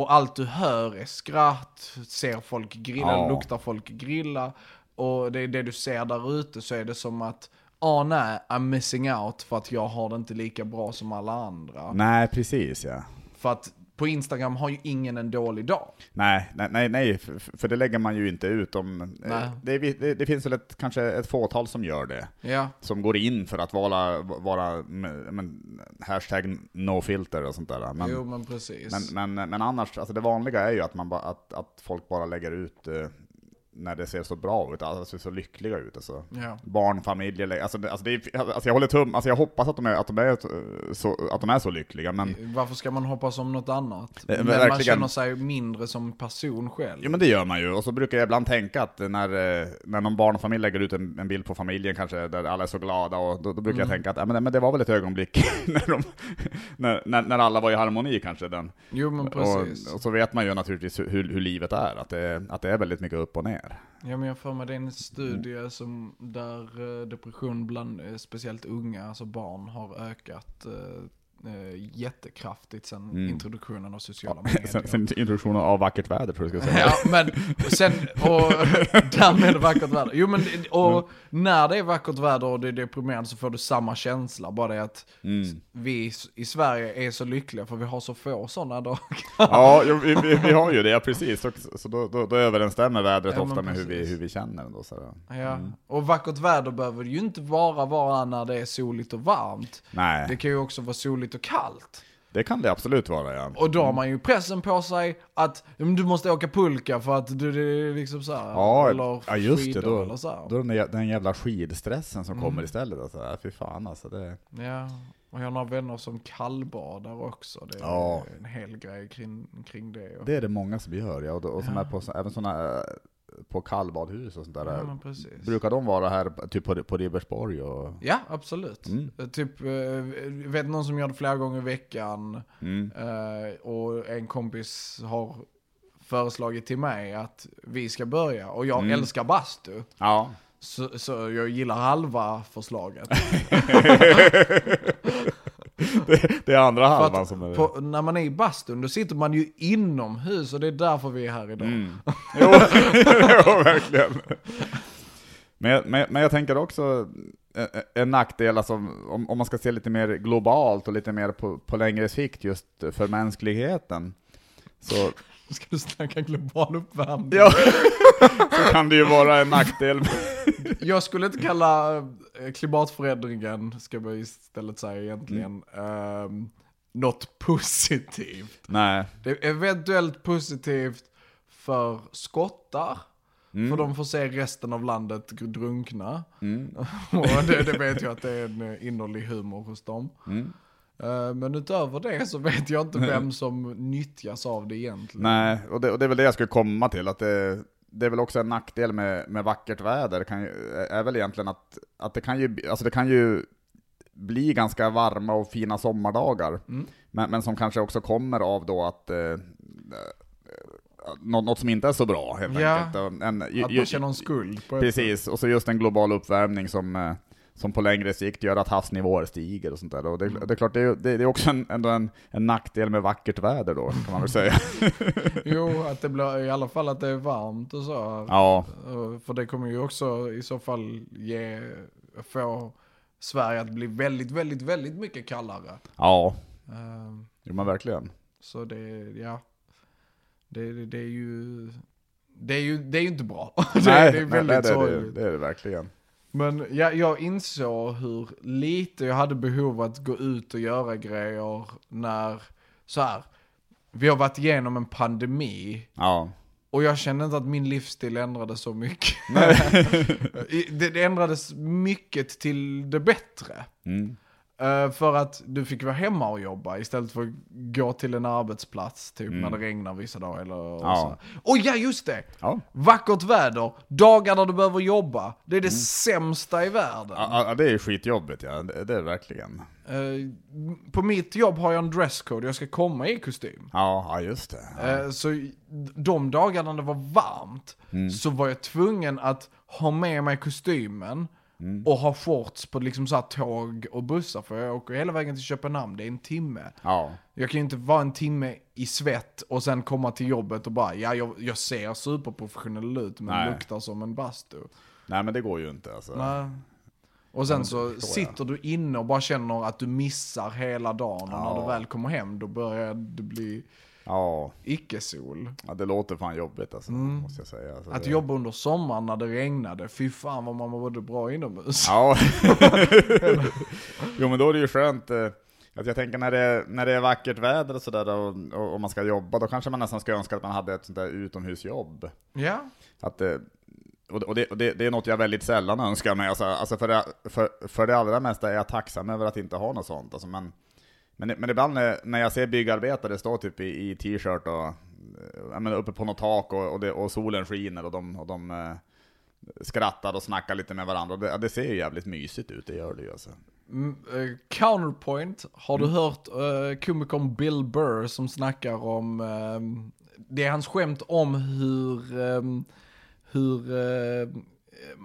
Speaker 2: och allt du hör är skratt, ser folk grilla,
Speaker 1: Ja.
Speaker 2: luktar folk grilla och det det du ser där ute så är det som att ah nej, I'm missing out för att jag har det inte lika bra som alla andra.
Speaker 1: Nej, precis ja.
Speaker 2: För att på Instagram har ju ingen en dålig dag.
Speaker 1: Nej, nej, nej, nej för, för det lägger man ju inte ut om... eh. Det, det, det finns väl ett, kanske ett fåtal som gör det.
Speaker 2: Ja,
Speaker 1: Som går in för att vara, vara men, hashtag nofilter och sånt där. Men,
Speaker 2: jo men precis.
Speaker 1: men, men, men annars, alltså det vanliga är ju att, man ba, att, att folk bara lägger ut eh, när det ser så bra ut, alltså ser så lyckliga ut. Alltså.
Speaker 2: ja.
Speaker 1: Barnfamiljer, alltså, alltså, är, alltså jag håller tum, alltså jag hoppas att de är, att de är, eh, så, att de är så lyckliga, men
Speaker 2: Varför ska man hoppas om något annat?
Speaker 1: Eh,
Speaker 2: Men man
Speaker 1: verkligen.
Speaker 2: känner sig mindre som person själv.
Speaker 1: Jo men det gör man ju, och så brukar jag ibland tänka att när, eh, när någon barnfamilj lägger ut en, en bild på familjen kanske, där alla är så glada, och då, då brukar jag tänka att ja, men, men det var väl ett ögonblick när, de, när, när, när alla var i harmoni kanske. Den.
Speaker 2: Jo men precis.
Speaker 1: Och, och så vet man ju naturligtvis hur, hur livet är, att det, att det är väldigt mycket upp och ner.
Speaker 2: Ja men jag får mig det är en studie som, där eh, depression bland eh, speciellt unga, alltså barn, har ökat eh, eh, jättekraftigt sedan
Speaker 1: Mm.
Speaker 2: introduktionen av sociala medier.
Speaker 1: Sen, sen introduktionen av vackert väder tror jag ska säga.
Speaker 2: Ja, men sen, och därmed vackert väder. Jo men, och när det är vackert väder och det är deprimerande så får du samma känsla. Bara det att
Speaker 1: Mm.
Speaker 2: vi i Sverige är så lyckliga för vi har så få sådana dagar.
Speaker 1: Ja, vi, vi, vi har ju det, ja, precis. Och, så då, då, då överensstämmer vädret
Speaker 2: Ja,
Speaker 1: ofta med hur vi, hur vi känner. Då, så,
Speaker 2: Ja.
Speaker 1: Mm.
Speaker 2: Och vackert väder behöver ju inte bara vara när det är soligt och varmt.
Speaker 1: Nej,
Speaker 2: Det kan ju också vara soligt och kallt.
Speaker 1: det kan det absolut vara ja.
Speaker 2: Och då har man ju pressen på sig att men du måste åka pulka för att du det är liksom så här,
Speaker 1: Ja,
Speaker 2: eller
Speaker 1: ja just det, då,
Speaker 2: eller så här.
Speaker 1: då är den, jä- den jävla skidstressen som
Speaker 2: Mm.
Speaker 1: kommer istället. Alltså. Fy fan alltså. Det,
Speaker 2: Ja, och jag har några vänner som kallbadar också. Det är
Speaker 1: Ja.
Speaker 2: en hel grej kring, kring det. Och,
Speaker 1: det är det många som gör, ja. Och, och som
Speaker 2: Ja.
Speaker 1: är på, även sådana på kallbadhus och sånt där.
Speaker 2: ja.
Speaker 1: Brukar de vara här typ på, på Ribersborg och...
Speaker 2: Ja, absolut.
Speaker 1: Mm.
Speaker 2: Eh, Typ, eh, vet någon som gör det flera gånger i veckan.
Speaker 1: Mm.
Speaker 2: eh, och en kompis har föreslagit till mig att vi ska börja. Och jag
Speaker 1: Mm.
Speaker 2: älskar bastu.
Speaker 1: Ja.
Speaker 2: Så, så jag gillar halva förslaget.
Speaker 1: det, det är andra halvan
Speaker 2: att
Speaker 1: som är...
Speaker 2: på, när man är i bastun, då sitter man ju inomhus och det är därför vi är här idag.
Speaker 1: Mm. Jo, jo, verkligen. Men, jag- men, men jag tänker också en, en nackdel, alltså, om, om man ska se lite mer globalt och lite mer på, på längre sikt just för mänskligheten, så,
Speaker 2: Ska du snacka global uppvärmning?
Speaker 1: ja, så kan det ju vara en nackdel.
Speaker 2: Jag skulle inte kalla eh, klimatförändringen, ska man istället säga egentligen, ehm, något positivt.
Speaker 1: Nej.
Speaker 2: Det är eventuellt positivt för skottar,
Speaker 1: Mm.
Speaker 2: för de får se resten av landet drunkna.
Speaker 1: Mm.
Speaker 2: Och det, det vet jag att det är en eh, innerlig humor hos dem.
Speaker 1: Mm.
Speaker 2: Eh, Men utöver det så vet jag inte vem som nyttjas av det egentligen.
Speaker 1: Nej, och det, och det är väl det jag skulle komma till, att det, det är väl också en nackdel med, med vackert väder, kan ju, är väl egentligen att, att det kan ju, alltså det kan ju bli ganska varma och fina sommardagar,
Speaker 2: Mm.
Speaker 1: men, men som kanske också kommer av då att eh, eh, något, något som inte är så bra helt
Speaker 2: Ja,
Speaker 1: enkelt. En, ju,
Speaker 2: Att man känner en skuld
Speaker 1: precis, och så just en global uppvärmning som, eh, som på längre sikt gör att havsnivåer stiger och sånt där. Och det,
Speaker 2: Mm.
Speaker 1: det är klart, det är, det är också en, ändå en, en nackdel med vackert väder då, kan man väl säga.
Speaker 2: Jo, att det blir i alla fall att det är varmt och så.
Speaker 1: ja.
Speaker 2: Eh, För det kommer ju också i så fall ge, få Sverige att bli väldigt, väldigt, väldigt mycket kallare.
Speaker 1: Ja,
Speaker 2: Eh,
Speaker 1: jo men verkligen.
Speaker 2: Så det, ja. Det, det, det är ju, det är ju, det är ju inte bra. det,
Speaker 1: nej,
Speaker 2: det är väldigt
Speaker 1: nej, det, är det, det är det verkligen.
Speaker 2: Men jag, jag insåg hur lite jag hade behov att gå ut och göra grejer när, så här, vi har varit igenom en pandemi
Speaker 1: Ja.
Speaker 2: och jag kände inte att min livsstil ändrades så mycket. Det, det ändrades mycket till det bättre.
Speaker 1: Mm.
Speaker 2: Eh, för att du fick vara hemma och jobba istället för att gå till en arbetsplats typ
Speaker 1: Mm.
Speaker 2: när det regnar vissa dagar eller
Speaker 1: Ja.
Speaker 2: så. Och ja, just det!
Speaker 1: Ja.
Speaker 2: Vackert väder, dagar där du behöver jobba. Det är det sämsta i världen.
Speaker 1: Mm. Ja, det är skitjobbigt ja, det, det är verkligen.
Speaker 2: Eh, på mitt jobb har jag en dresscode, jag ska komma i kostym.
Speaker 1: Ja, ja just det. Ja.
Speaker 2: Eh, så de dagarna det var varmt
Speaker 1: Mm.
Speaker 2: så var jag tvungen att ha med mig kostymen
Speaker 1: Mm.
Speaker 2: och ha shorts på liksom så här tåg och bussar för jag åker hela vägen till Köpenhamn, det är en timme.
Speaker 1: Ja.
Speaker 2: Jag kan ju inte vara en timme i svett och sen komma till jobbet och bara, ja jag, jag ser superprofessionell ut men
Speaker 1: Nej.
Speaker 2: luktar som en bastu.
Speaker 1: Nej men det går ju inte alltså.
Speaker 2: Nej. Och sen så sitter du inne och bara känner att du missar hela dagen. Och när
Speaker 1: Ja.
Speaker 2: du väl kommer hem då börjar det bli
Speaker 1: Ja,
Speaker 2: icke-sol.
Speaker 1: ja, det låter fan jobbigt alltså, måste jag säga. Alltså,
Speaker 2: Att
Speaker 1: det...
Speaker 2: jobba under sommaren när det regnade, fy fan vad man mådde bra inomhus.
Speaker 1: Ja. jo men då är det ju skönt. eh, Att jag tänker när det, är- när det är vackert väder och sådär och, och, man ska jobba, då kanske man nästan ska önska att man hade ett sånt där utomhusjobb.
Speaker 2: Ja,
Speaker 1: Att, eh, och och, det, och det, det är något jag väldigt sällan önskar mig. Alltså, alltså för, det, för, för det allra mesta är jag tacksam över att inte ha något sånt. Alltså, men, men, men ibland när, när jag ser byggarbetare stå typ i, i t-shirt och eh, jag menar, uppe på något tak och, och, det, och solen skiner och de, och de eh, skrattar och snackar lite med varandra. Det, det ser ju jävligt mysigt ut, det gör det ju alltså.
Speaker 2: Mm, eh, Counterpoint, har
Speaker 1: Mm.
Speaker 2: du hört uh, komikern Bill Burr som snackar om, ehm, det är hans skämt om hur, hur eh,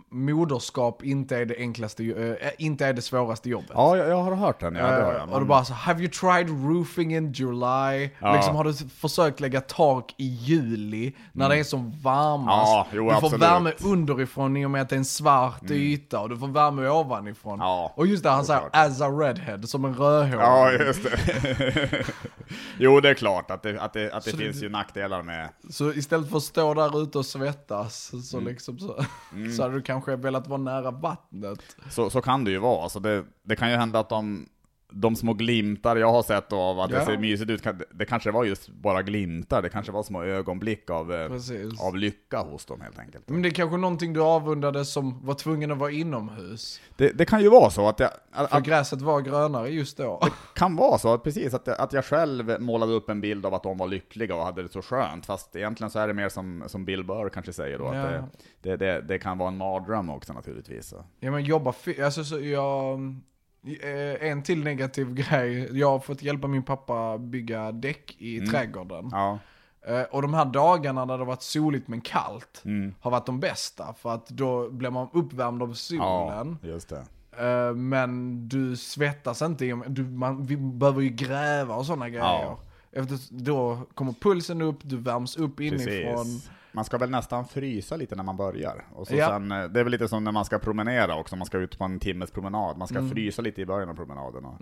Speaker 2: moderskap inte är det enklaste, eh, inte är det svåraste jobbet.
Speaker 1: Ja, jag, jag har hört den, ja, det har
Speaker 2: Eh,
Speaker 1: jag.
Speaker 2: Och då bara så, have you tried roofing in July?
Speaker 1: Ja.
Speaker 2: Liksom har du försökt lägga tak i juli när det är som varmast?
Speaker 1: Ja, jo,
Speaker 2: du får
Speaker 1: absolut. Mm.
Speaker 2: värme underifrån i och med att det är en svart yta och du får värme ovanifrån.
Speaker 1: Ja,
Speaker 2: och just det, han säger as a redhead, som en rödhårig.
Speaker 1: Ja, just det. jo, det är klart att det, att det, att det
Speaker 2: Så det-
Speaker 1: finns ju nackdelar med...
Speaker 2: Så istället för att stå där ute och svettas så,
Speaker 1: Mm.
Speaker 2: liksom så, så hade du kanske velat vara nära vattnet.
Speaker 1: Så, så kan det ju vara. Alltså det, det kan ju hända att de, de små glimtar jag har sett av att
Speaker 2: Ja.
Speaker 1: det ser mysigt ut, det kanske var just bara glimtar, det kanske var små ögonblick av, eh,
Speaker 2: Precis.
Speaker 1: av lycka hos dem helt enkelt.
Speaker 2: Men det är kanske någonting du avundade som var tvungen att vara inomhus.
Speaker 1: Det, det kan ju vara så att jag, att,
Speaker 2: För gräset var grönare just då.
Speaker 1: kan vara så att precis, att jag, att jag själv målade upp en bild av att de var lyckliga och hade det så skönt, fast egentligen så är det mer som, som Bill Burr kanske säger då,
Speaker 2: Ja.
Speaker 1: att det, det, det, det kan vara en mardröm också naturligtvis. Så.
Speaker 2: Ja men jobba, alltså så jag, en till negativ grej, jag har fått hjälpa min pappa bygga däck i
Speaker 1: Mm.
Speaker 2: trädgården.
Speaker 1: Ja.
Speaker 2: Eh, Och de här dagarna när det har varit soligt men kallt
Speaker 1: Mm.
Speaker 2: har varit de bästa, för att då blir man uppvärmd av
Speaker 1: Ja,
Speaker 2: solen.
Speaker 1: just det.
Speaker 2: Eh, Men du svettas inte, du, man, vi behöver ju gräva och sådana grejer.
Speaker 1: Ja.
Speaker 2: Efter, då kommer pulsen upp, du värms upp inifrån.
Speaker 1: Precis. Man ska väl nästan frysa lite när man börjar. Och så
Speaker 2: Ja.
Speaker 1: sen, eh, det är väl lite som när man ska promenera också, man ska ut på en timmes promenad. Man ska
Speaker 2: Mm.
Speaker 1: frysa lite i början av promenaden. Och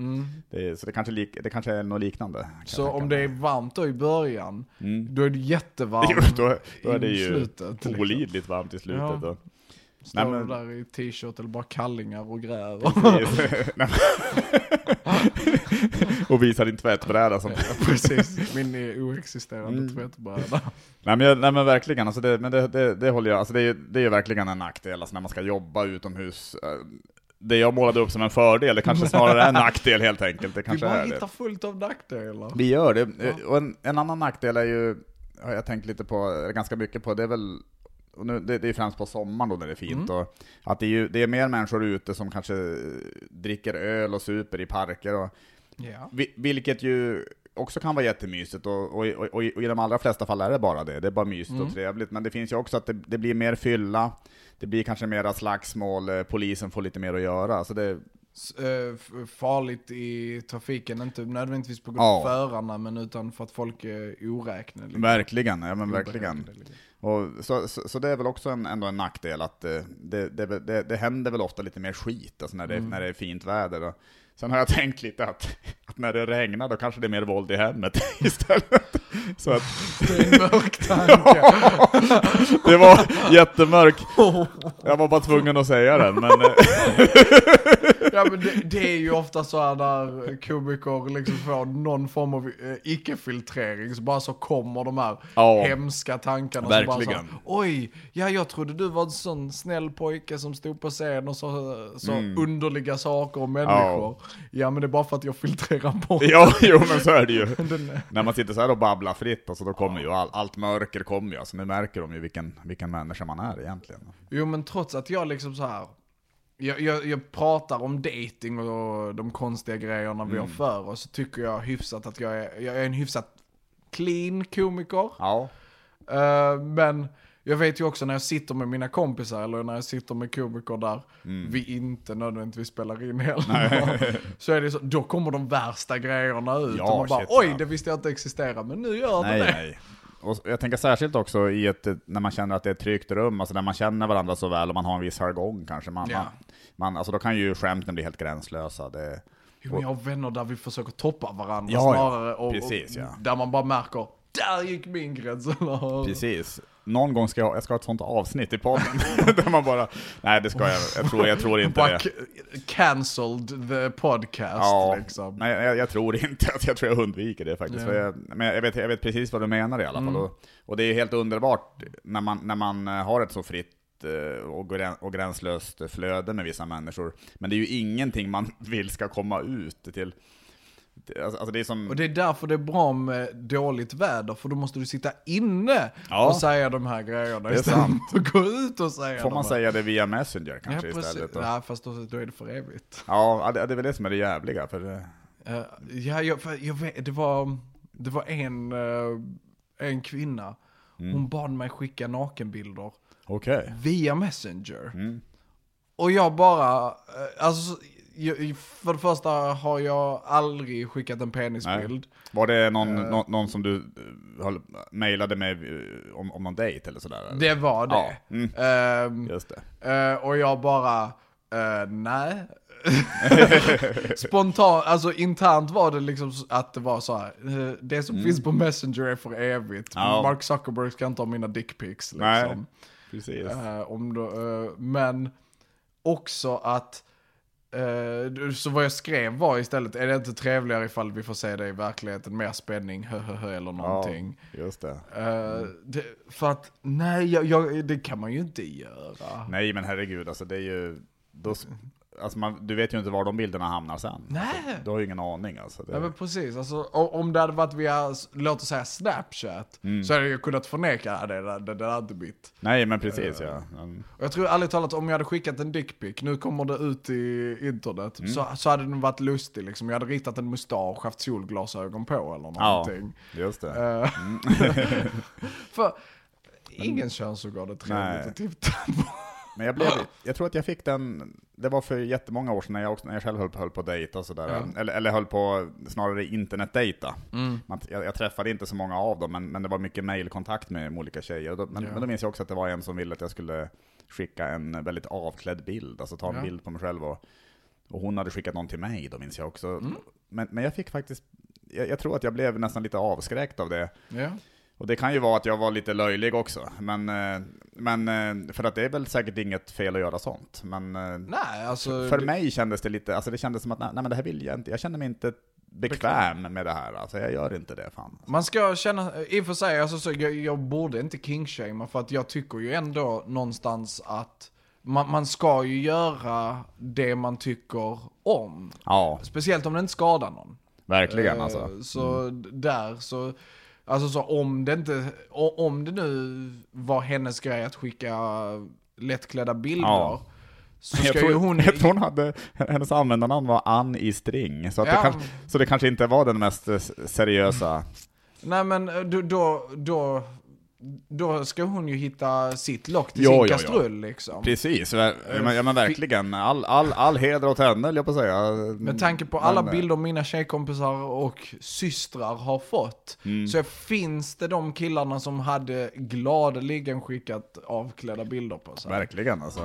Speaker 1: det, så det kanske, lik, det kanske är något liknande.
Speaker 2: Så om det är varmt då i början,
Speaker 1: Mm.
Speaker 2: då är det jättevarmt
Speaker 1: Jo, då, då är det
Speaker 2: i
Speaker 1: ju
Speaker 2: slutet, liksom.
Speaker 1: olidligt varmt i slutet.
Speaker 2: Ja. Står
Speaker 1: Nej, men-
Speaker 2: där i t-shirt eller bara kallingar och gräver.
Speaker 1: Och visar din tvättbräda som...
Speaker 2: Precis, min oexisterande
Speaker 1: Mm.
Speaker 2: tvättbräda.
Speaker 1: Nej men, jag, nej men verkligen, alltså det, men det, det, det håller jag, alltså det, är, det är ju verkligen en nackdel, alltså när man ska jobba utomhus. Eh, Det jag målade upp som en fördel, det kanske snarare är en nackdel helt enkelt. Det
Speaker 2: Vi
Speaker 1: kanske
Speaker 2: bara
Speaker 1: är det.
Speaker 2: hittar fullt av nackdelar.
Speaker 1: Vi gör det. Eh, Och en, en annan nackdel är ju, har jag tänkt lite på, ganska mycket på, det är väl, och nu, det, det är främst på sommaren då när det är fint, och att det är, ju, det är mer människor ute som kanske dricker öl och super i parker, och, vi- vilket ju också kan vara jättemysigt, och, och, och, och, i- de allra flesta fall är det bara det, det är bara mysigt och trevligt, men det finns ju också att det, det blir mer fylla, det blir kanske mera slagsmål, eh, polisen får lite mer att göra, så det,
Speaker 2: farligt i trafiken, inte nödvändigtvis på grund
Speaker 1: Ja.
Speaker 2: av förarna, men utan för att folk är oräkneliga.
Speaker 1: verkligen, ja men verkligen. Och så, så, så det är väl också en, ändå en nackdel att eh, det, det, det, det händer väl ofta lite mer skit alltså när, det, när det är fint väder. Och sen har jag tänkt lite att, att när det regnar då kanske det är mer våld i hemmet istället. Så att,
Speaker 2: Det är en mörk tanke.
Speaker 1: det var jättemörk. Jag var bara tvungen att säga den. Men, eh,
Speaker 2: Ja men det, det är ju ofta så här när komiker liksom får någon form av eh, icke-filtrering, så bara så kommer de här
Speaker 1: Ja.
Speaker 2: hemska tankarna. Så bara så,
Speaker 1: Verkligen.
Speaker 2: här, Oj, ja jag trodde du var en sån snäll pojke som stod på scen och så, så underliga saker om människor. Ja. Men det är bara för att jag filtrerar bort
Speaker 1: ja, jo men så är det ju.
Speaker 2: den.
Speaker 1: När man sitter så här och babblar fritt, alltså, då kommer ju all, allt mörker kommer ju. Alltså, nu märker de ju vilken, vilken människa man är egentligen.
Speaker 2: Jo men trots att jag liksom så här. Jag, jag, jag pratar om dating och de konstiga grejerna vi har för oss, så tycker jag hyfsat att jag är, jag är en hyfsat clean komiker.
Speaker 1: Ja.
Speaker 2: Eh, men jag vet ju också när jag sitter med mina kompisar eller när jag sitter med komiker där vi inte nödvändigtvis spelar in heller. så är det så, då kommer de värsta grejerna ut.
Speaker 1: Ja,
Speaker 2: och man bara
Speaker 1: shit,
Speaker 2: oj,
Speaker 1: ja.
Speaker 2: det visste jag inte existerade, men nu gör det
Speaker 1: Nej,
Speaker 2: det.
Speaker 1: nej. och jag tänker särskilt också i ett, när man känner att det är ett tryggt rum, alltså när man känner varandra så väl och man har en viss jargong kanske. Man,
Speaker 2: Ja.
Speaker 1: man, man, alltså då kan ju skämten bli helt gränslösa. Det,
Speaker 2: Jo, men jag har vänner där vi försöker toppa varandra
Speaker 1: Ja, ja.
Speaker 2: snarare. Och,
Speaker 1: Precis,
Speaker 2: och
Speaker 1: ja.
Speaker 2: Där man bara märker, där gick min gräns.
Speaker 1: Precis. Någon gång ska jag, jag ska ha ett sånt avsnitt i podden, där man bara, nej det ska jag, jag tror, jag tror inte det.
Speaker 2: cancelled the podcast
Speaker 1: Ja,
Speaker 2: liksom.
Speaker 1: nej jag, jag tror inte jag tror jag undviker det faktiskt. För jag, men jag vet, jag vet precis vad du menar i alla fall.
Speaker 2: Mm.
Speaker 1: Och, och det är helt underbart när man, när man eh, har ett så fritt eh, och gränslöst flöde med vissa människor. Men det är ju ingenting man vill ska komma ut till. Alltså, alltså det som...
Speaker 2: Och det är därför det är bra med dåligt väder, för då måste du sitta inne
Speaker 1: Ja.
Speaker 2: och säga de här grejerna
Speaker 1: Det är
Speaker 2: istället
Speaker 1: sant.
Speaker 2: för att gå ut och säga
Speaker 1: Får man
Speaker 2: här.
Speaker 1: säga det via Messenger
Speaker 2: Ja,
Speaker 1: kanske
Speaker 2: precis.
Speaker 1: istället?
Speaker 2: Ja, fast då, då är det för evigt.
Speaker 1: Ja, det, det är väl det som är det jävliga. För det,
Speaker 2: Eh, ja, jag, jag vet, det var, det var en, eh, en kvinna,
Speaker 1: Mm.
Speaker 2: hon bad mig skicka nakenbilder
Speaker 1: Okej.
Speaker 2: via Messenger.
Speaker 1: Mm.
Speaker 2: Och jag bara, eh, alltså, för det första har jag aldrig skickat en penisbild.
Speaker 1: Var det någon, nå- någon som du eh, höll- mejlade med eh, om, om någon dejt eller sådär? eller?
Speaker 2: Det var det.
Speaker 1: Ja, mm.
Speaker 2: Ehm,
Speaker 1: Just det.
Speaker 2: eh, och jag bara, nej. Spontant, alltså internt var det liksom att det var så här. det som finns på Messenger är för evigt.
Speaker 1: Mm. Ja.
Speaker 2: Mark Zuckerberg ska inte ha mina dickpics liksom.
Speaker 1: Nej. Precis.
Speaker 2: Om eh, men också att, så vad jag skrev var istället, är det inte trevligare ifall vi får se det i verkligheten, mer spänning, höhöhö eller någonting.
Speaker 1: Ja, just det.
Speaker 2: Eh, det, för att, nej, jag, jag, det kan man ju inte göra.
Speaker 1: Nej men herregud, alltså det är ju... Då, alltså man, du vet ju inte var de bilderna hamnar sen.
Speaker 2: Nej.
Speaker 1: Alltså, du har ju ingen aning alltså. Det,
Speaker 2: Ja men precis, alltså, om det hade varit via, låt oss säga Snapchat,
Speaker 1: Mm.
Speaker 2: så hade jag kunnat förneka att det, det där är inte mitt.
Speaker 1: Nej men precis ja. Mm.
Speaker 2: Och jag tror ärligt talat, om jag hade skickat en dickpic, nu kommer det ut i internet,
Speaker 1: Mm.
Speaker 2: så, så hade den varit lustig liksom. Jag hade ritat en mustasch, haft solglasögon på eller
Speaker 1: Ja,
Speaker 2: någonting.
Speaker 1: just det.
Speaker 2: Eh, för ingen könsorgan är trevligt
Speaker 1: Nej.
Speaker 2: att titta på.
Speaker 1: Men jag, blev, jag tror att jag fick den, det var för jättemånga år sedan när jag, också, när jag själv höll, höll på att dejta och sådär.
Speaker 2: Ja.
Speaker 1: Eller, eller höll på snarare internetdejta. Man, jag, jag träffade inte så många av dem, men, men det var mycket mailkontakt med, olika tjejer. Då, men,
Speaker 2: Ja.
Speaker 1: men då minns jag också att det var en som ville att jag skulle skicka en väldigt avklädd bild, alltså ta en
Speaker 2: Ja.
Speaker 1: bild på mig själv. Och, och hon hade skickat någon till mig, då minns jag också.
Speaker 2: Mm.
Speaker 1: Men, men jag fick faktiskt, jag, jag tror att jag blev nästan lite avskräckt av det.
Speaker 2: Ja.
Speaker 1: Och det kan ju vara att jag var lite löjlig också, men, eh, men eh, för att det är väl säkert inget fel att göra sånt. Men eh,
Speaker 2: Nej, alltså.
Speaker 1: för
Speaker 2: det-
Speaker 1: mig kändes det lite, alltså det kändes som att nej, men det här vill jag inte, jag känner mig inte bekväm med det här, alltså jag gör inte det fan.
Speaker 2: Man ska känna, i och för sig, alltså, så jag, jag borde inte kingshamea för att jag tycker ju ändå någonstans att man, man ska ju göra det man tycker om.
Speaker 1: Ja,
Speaker 2: Speciellt om det inte skadar någon.
Speaker 1: verkligen alltså.
Speaker 2: Så d- där så, alltså så om det inte, om det nu var hennes grej att skicka lättklädda bilder.
Speaker 1: Ja.
Speaker 2: Så
Speaker 1: Jag tror,
Speaker 2: hon...
Speaker 1: jag tror hon hade, hennes användarnamn var Ann i string, så, att
Speaker 2: Ja.
Speaker 1: det kanske, så det kanske inte var den mest seriösa.
Speaker 2: Nej men eh, då, då, då, ska hon ju hitta sitt lock till
Speaker 1: Jo,
Speaker 2: sin
Speaker 1: jo, jo.
Speaker 2: kastrull liksom.
Speaker 1: Precis, ver- ja, men, ja men verkligen, all, all, all heder åt henne, jag på säga.
Speaker 2: Med tanke på alla
Speaker 1: Men, eh,
Speaker 2: bilder mina tjejkompisar och systrar har fått,
Speaker 1: Mm.
Speaker 2: så finns det de killarna som hade gladeligen skickat avklädda bilder på sig.
Speaker 1: Verkligen alltså.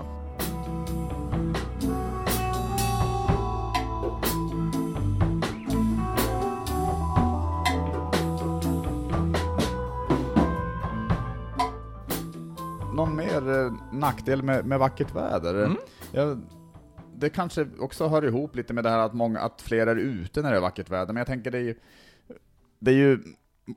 Speaker 1: Mer eh, nackdel med, med vackert väder?
Speaker 2: Mm.
Speaker 1: Jag, det kanske också hör ihop lite med det här att, många, att fler är ute när det är vackert väder, men jag tänker det är ju, det är ju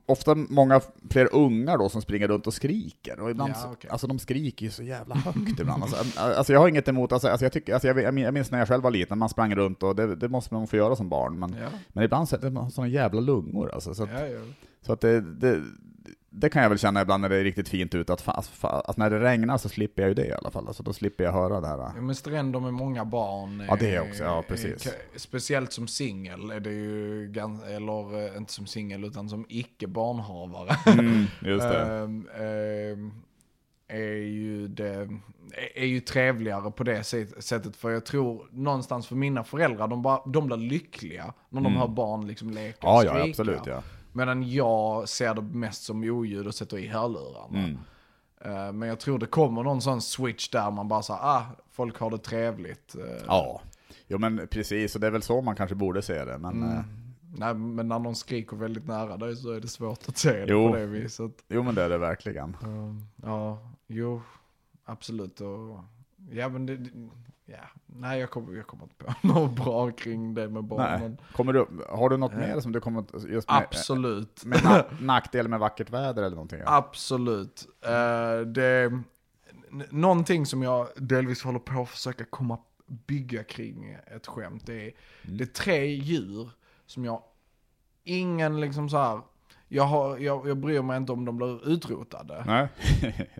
Speaker 1: ofta många fler ungar då som springer runt och skriker. Och ibland,
Speaker 2: Ja,
Speaker 1: så-
Speaker 2: okej.
Speaker 1: Alltså de skriker ju så jävla högt ibland. Alltså, alltså jag har inget emot, alltså, alltså jag, tycker, alltså jag, jag min- jag minns när jag själv var liten, man sprang runt och det, det måste man få göra som barn. Men,
Speaker 2: Ja,
Speaker 1: men ibland så är det sådana jävla lungor alltså. Så att,
Speaker 2: ja.
Speaker 1: så att det, det, det kan jag väl känna ibland när det är riktigt fint ute, att, fa, att, när det regnar så slipper jag ju det i alla fall. Alltså, då slipper jag höra det här.
Speaker 2: Ja, men stränder med många barn.
Speaker 1: Ja, det också, ja, precis.
Speaker 2: speciellt som singel är det ju, eller eh, inte som singel utan som icke barnhavare.
Speaker 1: Mm, just det.
Speaker 2: Ehm, ehm, är ju det, är- ju trevligare på det sätt- sättet. För jag tror någonstans för mina föräldrar, de, bara, de blir lyckliga när de
Speaker 1: Mm.
Speaker 2: hör barn liksom leka
Speaker 1: Ja,
Speaker 2: och
Speaker 1: ja,
Speaker 2: skrika.
Speaker 1: absolut ja.
Speaker 2: Medan jag ser det mest som oljud och sätter i hörlurarna.
Speaker 1: Mm.
Speaker 2: Eh, Men jag tror det kommer någon sån switch där man bara säger ah, folk har det trevligt. Eh,
Speaker 1: Ja, jo men precis, och det är väl så man kanske borde se det. Men,
Speaker 2: Mm.
Speaker 1: eh,
Speaker 2: Nej, men när någon skriker väldigt nära dig så är det svårt att se det
Speaker 1: Jo.
Speaker 2: på det viset.
Speaker 1: jo men det är det verkligen.
Speaker 2: Ja, jo, absolut. Och, ja, men det- ja, nej jag kommer, jag kommer inte på något bra kring det med barnen.
Speaker 1: Kommer du, har du något
Speaker 2: Eh.
Speaker 1: mer som du kommer att- just med,
Speaker 2: Absolut.
Speaker 1: med na- nackdel med vackert väder eller någonting? Ja.
Speaker 2: Absolut. Eh, det, någonting som jag delvis håller på att försöka komma bygga kring ett skämt. Det är,
Speaker 1: Mm.
Speaker 2: det är tre djur som jag, ingen liksom så här, jag, har, jag, jag bryr mig inte om de blir utrotade.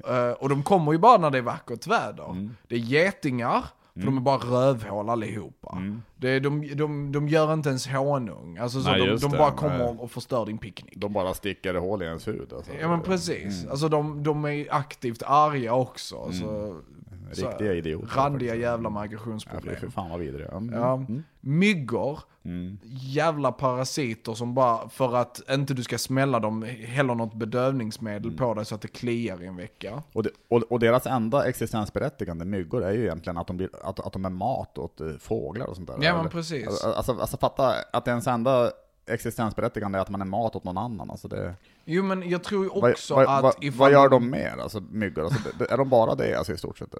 Speaker 2: Eh, och de kommer ju bara när det är vackert väder.
Speaker 1: Mm.
Speaker 2: Det är getingar, för de är bara rövhål allihopa.
Speaker 1: Mm.
Speaker 2: Det de, de, de gör inte ens honung. Alltså så
Speaker 1: Nej,
Speaker 2: de, de
Speaker 1: det.
Speaker 2: bara
Speaker 1: Nej.
Speaker 2: kommer och förstör din picknick.
Speaker 1: De bara sticker hål i ens hud. Alltså.
Speaker 2: Ja men precis.
Speaker 1: Mm.
Speaker 2: Alltså de, de är aktivt arga också. Alltså, så-
Speaker 1: Riktiga idioter.
Speaker 2: randiga
Speaker 1: faktiskt.
Speaker 2: jävla
Speaker 1: Ja,
Speaker 2: migrationsproblem.
Speaker 1: för fan vad vidriga. Mm.
Speaker 2: Ja.
Speaker 1: Mm.
Speaker 2: Myggor,
Speaker 1: Mm.
Speaker 2: jävla parasiter som bara, för att inte du ska smälla dem, häller något bedövningsmedel
Speaker 1: Mm.
Speaker 2: på dig så att det kliar i en vecka.
Speaker 1: Och, de, och, och deras enda existensberättigande myggor är ju egentligen att de, blir, att, att de är mat åt eh, fåglar och sånt där.
Speaker 2: Ja men precis.
Speaker 1: Alltså, alltså, alltså fatta att ens enda existensberättigande är att man är mat åt någon annan. Alltså det,
Speaker 2: Jo men jag tror ju också
Speaker 1: vad,
Speaker 2: att
Speaker 1: vad,
Speaker 2: ifall
Speaker 1: vad gör de mer, alltså myggor? Alltså, är de bara det alltså, i stort sett?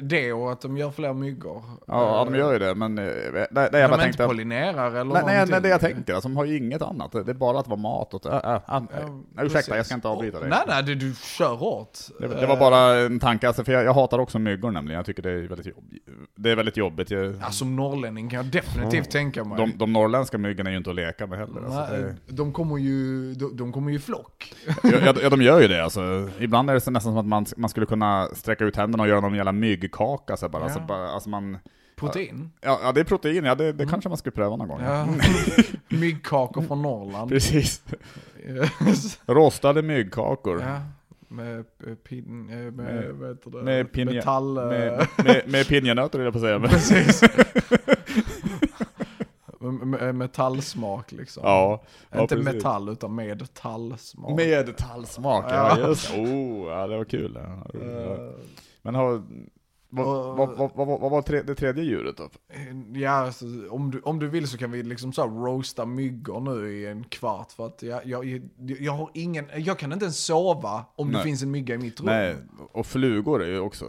Speaker 2: Det- och att de gör fler myggor.
Speaker 1: Ja, de gör ju det, men eh, det, det jag
Speaker 2: de
Speaker 1: bara
Speaker 2: inte
Speaker 1: tänkte...
Speaker 2: pollinerar eller
Speaker 1: Nej, nej, nej, det jag tänker, alltså, de har ju inget annat. Det är bara att vara mat åt... Äh, äh, äh,
Speaker 2: Ja,
Speaker 1: nej, ursäkta, jag ska inte avbryta dig.
Speaker 2: Nej nej, det, du kör hårt.
Speaker 1: Det, det var bara en tanke, alltså, för jag, jag hatar också myggor nämligen. Jag tycker det är väldigt, jobb, det är väldigt jobbigt. Jag,
Speaker 2: Ja, som norrlänning kan jag definitivt tänka mig.
Speaker 1: de, de norrländska myggorna är ju inte att leka med heller. Alltså,
Speaker 2: Nej,
Speaker 1: det,
Speaker 2: de kommer ju, de, de kommer ju flock.
Speaker 1: ja, ja, de gör ju det alltså. Ibland är det så nästan som att man, man skulle kunna sträcka ut händerna och göra någon jävla myggkaka så bara.
Speaker 2: Ja.
Speaker 1: Alltså, bara alltså man,
Speaker 2: Protein.
Speaker 1: ja, ja, det är protein, ja det, det kanske man skulle pröva någon gång.
Speaker 2: Ja. Myggkakor från Norrland.
Speaker 1: Precis. Rostade myggkakor.
Speaker 2: ja. Med eh, pin, eh, med,
Speaker 1: Med-
Speaker 2: heter det?
Speaker 1: Med, pinja,
Speaker 2: Metall... eh,
Speaker 1: med, med, med pinjenötter höll jag på att säga.
Speaker 2: Precis. Metallsmak liksom.
Speaker 1: ja, ja,
Speaker 2: Inte
Speaker 1: precis.
Speaker 2: metall utan med tallsmak.
Speaker 1: Med tallsmak, ja
Speaker 2: Ja.
Speaker 1: just oh, ja det var kul.
Speaker 2: Eh,
Speaker 1: Men har, vad, vad, vad, vad, var tre, det tredje djuret då?
Speaker 2: Ja, alltså, om, du, om du vill så kan vi liksom så roasta myggor nu i en kvart för att jag, jag, jag, har ingen, jag kan inte ens sova om det
Speaker 1: Nej.
Speaker 2: finns en mygga i mitt rum.
Speaker 1: Nej, och flugor är ju också...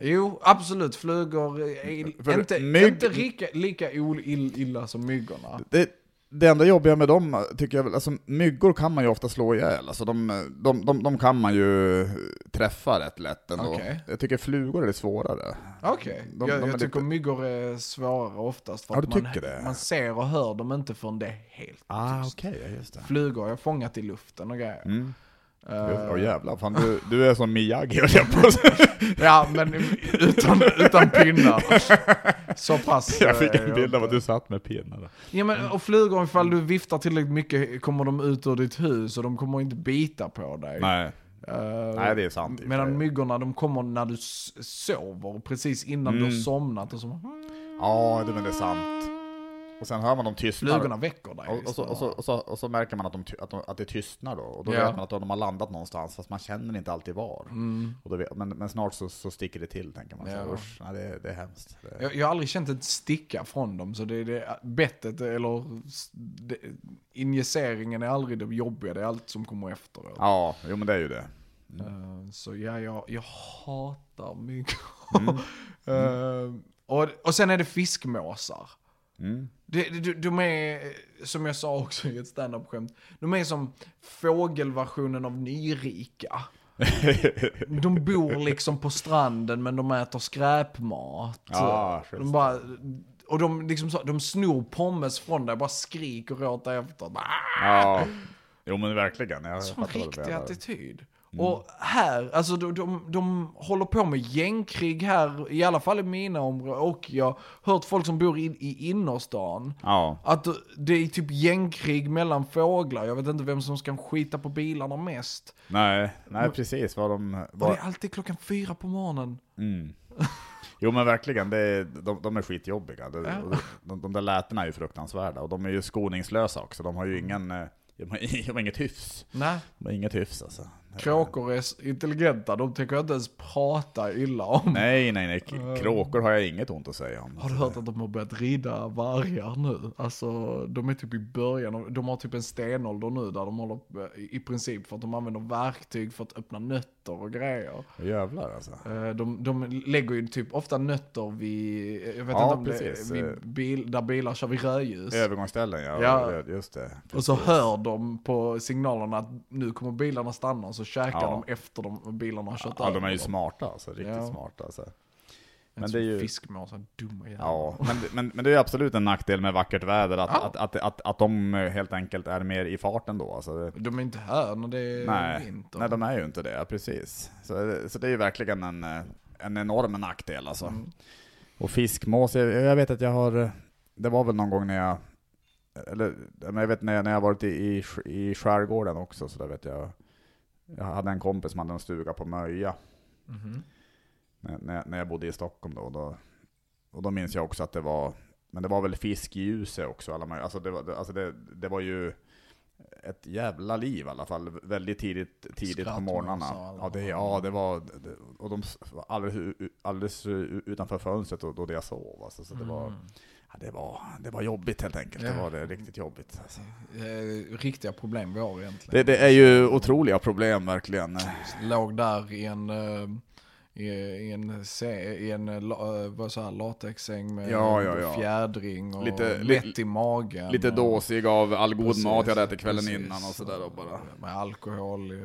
Speaker 2: Jo, absolut, flugor är
Speaker 1: För
Speaker 2: inte,
Speaker 1: mygg-
Speaker 2: inte lika, lika illa som myggorna.
Speaker 1: Det, det enda jobbiga med dem tycker jag väl, alltså myggor kan man ju ofta slå ihjäl, alltså de, de, de, de kan man ju träffa rätt lätt ändå.
Speaker 2: Okej.
Speaker 1: Jag tycker flugor är lite svårare.
Speaker 2: Okej,
Speaker 1: De-
Speaker 2: jag, jag tycker
Speaker 1: lite-
Speaker 2: myggor är svårare oftast för
Speaker 1: Ja,
Speaker 2: att man,
Speaker 1: det?
Speaker 2: man ser och hör dem inte förrän det är helt
Speaker 1: Ah,
Speaker 2: tyst.
Speaker 1: okej, ja, just det.
Speaker 2: Flugor har jag fångat i luften och grejer.
Speaker 1: Mm. Just, åh jävlar, fan du, du är som Miyagi höll jag på.
Speaker 2: Ja, men utan, utan pinnar. Så pass.
Speaker 1: Jag fick en bild av att du satt med pinnar.
Speaker 2: Ja men och flugor, ifall du viftar tillräckligt mycket kommer de ut ur ditt hus och de kommer inte bita på dig.
Speaker 1: Nej,
Speaker 2: Eh,
Speaker 1: nej det är sant.
Speaker 2: Medan
Speaker 1: sig.
Speaker 2: myggorna de kommer när du sover, precis innan du har
Speaker 1: Mm.
Speaker 2: somnat och så
Speaker 1: Ja, det, men det är sant. Och sen hör man dem tystna.
Speaker 2: Flugorna väcker dig.
Speaker 1: Och, och, så, och, så, och, så, och så märker man att, de, att, de, att det tystnar då, och då
Speaker 2: Ja.
Speaker 1: vet man att de har landat någonstans, fast man känner inte alltid var.
Speaker 2: Mm.
Speaker 1: Och då vet, men, men snart så, så sticker det till, tänker man. Så,
Speaker 2: Ja.
Speaker 1: Usch, nej, det, det är hemskt. Det,
Speaker 2: Jag, jag har aldrig känt ett sticka från dem, så det är det, bettet eller det, injiceringen är aldrig det jobbiga, det är allt som kommer efteråt.
Speaker 1: ja, jo men det är ju det.
Speaker 2: Eh, så ja, jag, jag hatar myggor.
Speaker 1: Mm.
Speaker 2: Eh, och, och sen är det fiskmåsar.
Speaker 1: Mm.
Speaker 2: De, de, de är, som jag sa också i ett standup-skämt, de är som fågelversionen av nyrika. De bor liksom på stranden men de äter skräpmat.
Speaker 1: Ja,
Speaker 2: de bara, och de, liksom så, de snor pommes från dig, bara skriker åt dig efter.
Speaker 1: Ja, jo men verkligen. Jag
Speaker 2: Sån riktig attityd.
Speaker 1: Mm.
Speaker 2: Och här, alltså de, de, de håller på med gängkrig här, i alla fall i mina områden, och jag har hört folk som bor i, i innerstan.
Speaker 1: Ja,
Speaker 2: Att det är typ gängkrig mellan fåglar, jag vet inte vem som ska skita på bilarna mest.
Speaker 1: nej, nej precis vad de... Vad,
Speaker 2: det är alltid klockan fyra på morgonen.
Speaker 1: mm. Jo men verkligen, det är, de, de är skitjobbiga. De,
Speaker 2: Ja.
Speaker 1: de, de där lätena är ju fruktansvärda, och de är ju skoningslösa också. De har ju ingen, eh, de har, de har inget hyfs.
Speaker 2: Nej,
Speaker 1: De har inget hyfs alltså.
Speaker 2: Kråkor är intelligenta, de tänker inte ens prata illa om.
Speaker 1: Nej, nej, nej. K- Kråkor har jag inget ont att säga om.
Speaker 2: Har du hört att de har börjat rida vargar nu? Alltså, de är typ i början, av- de har typ en stenålder nu där de håller, i princip för att de använder verktyg för att öppna nötter och grejer.
Speaker 1: Jävlar alltså.
Speaker 2: Eh, De, de lägger ju typ ofta nötter vid, jag vet
Speaker 1: Ja,
Speaker 2: inte om
Speaker 1: precis.
Speaker 2: det är vid bil, där bilar kör vid rödljus.
Speaker 1: Övergångsställen, ja.
Speaker 2: Ja.
Speaker 1: Just det.
Speaker 2: Och så hör de på signalerna att nu kommer bilarna stanna och så käkar
Speaker 1: Ja.
Speaker 2: de efter de bilarna har kört
Speaker 1: Ja, de är ju smarta alltså. Riktigt
Speaker 2: Ja.
Speaker 1: smarta alltså.
Speaker 2: Men det
Speaker 1: är ju-
Speaker 2: Fiskmås, så dumma jävlar.
Speaker 1: Ja, men, men, men det är absolut en nackdel med vackert väder, att,
Speaker 2: Ja.
Speaker 1: att, att, att, att de helt enkelt är mer i farten då. Alltså
Speaker 2: De är inte här när det är
Speaker 1: nej,
Speaker 2: vinter.
Speaker 1: nej, de är ju inte det, ja, precis. Så, så det är ju verkligen en, en enorm nackdel alltså.
Speaker 2: Mm.
Speaker 1: Och fiskmås, jag, jag vet att jag har, det var väl någon gång när jag, eller men jag vet när jag, när jag varit i, i, i skärgården också, så där vet jag, jag hade en kompis som hade en stuga på Möja,
Speaker 2: Mhm.
Speaker 1: när, när, när jag bodde i Stockholm då, och då. Och då minns jag också att det var, men det var väl fisk i ljuset också, alla, möj- alltså, det, var, alltså det, det var ju ett jävla liv i alla fall, väldigt tidigt, tidigt på morgnarna.
Speaker 2: och
Speaker 1: Ja, det, ja, det var, det, och de var alldeles, alldeles utanför fönstret då, då jag sov. Alltså, så det, var,
Speaker 2: Mm.
Speaker 1: Det, var, det var jobbigt helt enkelt, det
Speaker 2: Ja.
Speaker 1: var det riktigt jobbigt. Alltså.
Speaker 2: Riktiga problem vi har egentligen.
Speaker 1: Det, det är ju otroliga problem verkligen.
Speaker 2: Låg där i en, eh, i, i en, i en eh, eh, vad så här, latexsäng med
Speaker 1: Ja, ja, ja.
Speaker 2: fjädring och
Speaker 1: Lite-
Speaker 2: mätt
Speaker 1: li-
Speaker 2: i magen.
Speaker 1: Lite
Speaker 2: och-
Speaker 1: dåsig av all god
Speaker 2: Precis,
Speaker 1: mat jag hade ätit kvällen
Speaker 2: precis.
Speaker 1: innan och sådär och bara.
Speaker 2: Med alkohol i,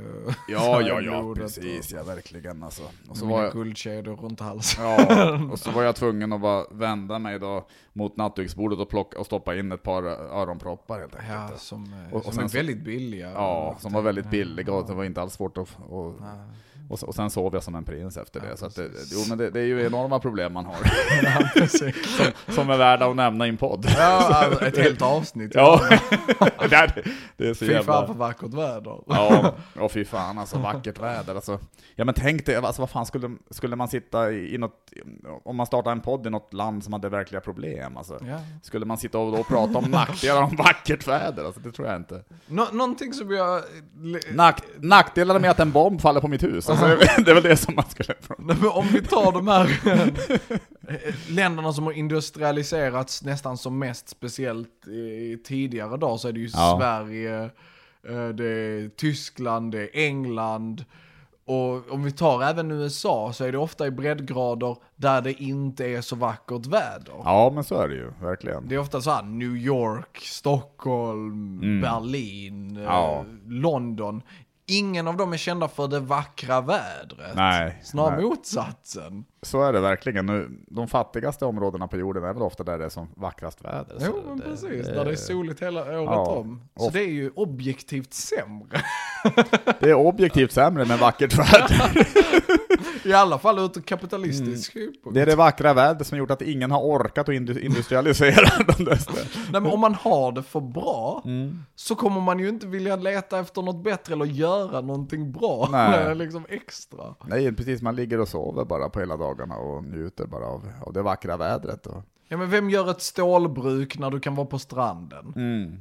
Speaker 1: Ja, ja, ja, precis, ja verkligen alltså. Och
Speaker 2: Och
Speaker 1: så var jag,
Speaker 2: guldkedjor runt halsen.
Speaker 1: ja, och så var jag tvungen att bara vända mig då mot nattduksbordet och, plocka, och stoppa in ett par öronproppar helt enkelt.
Speaker 2: Ja, som, eh,
Speaker 1: Och- och
Speaker 2: som
Speaker 1: sen
Speaker 2: är väldigt billiga.
Speaker 1: Ja, som var väldigt billiga och det var inte alls svårt att... Och. Och, och sen sov jag som en prins efter det.
Speaker 2: Ja,
Speaker 1: så att det, jo men det, det är ju enorma problem man har.
Speaker 2: Ja,
Speaker 1: som, som är värda att nämna i en podd.
Speaker 2: Ja, alltså, ett helt avsnitt.
Speaker 1: Ja, det, är, det är så
Speaker 2: Fy fan
Speaker 1: jävla...
Speaker 2: för vackert väder.
Speaker 1: Ja, och fy fan alltså, vackert väder alltså. Ja men tänk dig, alltså vad fan skulle, skulle man sitta i, i något, om man startar en podd i något land som hade verkliga problem alltså.
Speaker 2: Ja.
Speaker 1: Skulle man sitta och då prata om nackdelar om vackert väder? Alltså det tror jag inte.
Speaker 2: Nå någonting som jag...
Speaker 1: Nack, nackdelar med att en bomb faller på mitt hus, alltså, det är väl det som man prata
Speaker 2: Nej, men om vi tar de här eh, länderna som har industrialiserats nästan som mest, speciellt i tidigare dagar, så är det ju
Speaker 1: Ja.
Speaker 2: Sverige, eh, det är Tyskland, det är England. Och om vi tar även USA så är det ofta i breddgrader där det inte är så vackert väder.
Speaker 1: Ja men så är det ju, verkligen.
Speaker 2: Det är ofta så här New York, Stockholm,
Speaker 1: Mm.
Speaker 2: Berlin, eh,
Speaker 1: Ja.
Speaker 2: London. Ingen av dem är kända för det vackra vädret.
Speaker 1: Nej,
Speaker 2: Snarare
Speaker 1: nej.
Speaker 2: motsatsen.
Speaker 1: Så är det verkligen. Nu, de fattigaste områdena på jorden är väl ofta där det är som vackrast väder.
Speaker 2: Jo men
Speaker 1: det-
Speaker 2: precis,
Speaker 1: det-
Speaker 2: där det är soligt hela året
Speaker 1: Ja.
Speaker 2: om. Så
Speaker 1: Och-
Speaker 2: det är ju objektivt sämre.
Speaker 1: Det är objektivt sämre med vackert väder.
Speaker 2: I alla fall ur kapitalistisk
Speaker 1: Mm. Det är det vackra vädret som gjort att ingen har orkat att indu- industrialisera de där ställena.
Speaker 2: Nej, men om man har det för bra
Speaker 1: Mm.
Speaker 2: så kommer man ju inte vilja leta efter något bättre eller göra någonting bra.
Speaker 1: Nej.
Speaker 2: liksom extra.
Speaker 1: Nej, precis. Man ligger och sover bara på hela dagarna och njuter bara av, av det vackra vädret. Och,
Speaker 2: Ja men vem gör ett stålbruk när du kan vara på stranden?
Speaker 1: mm.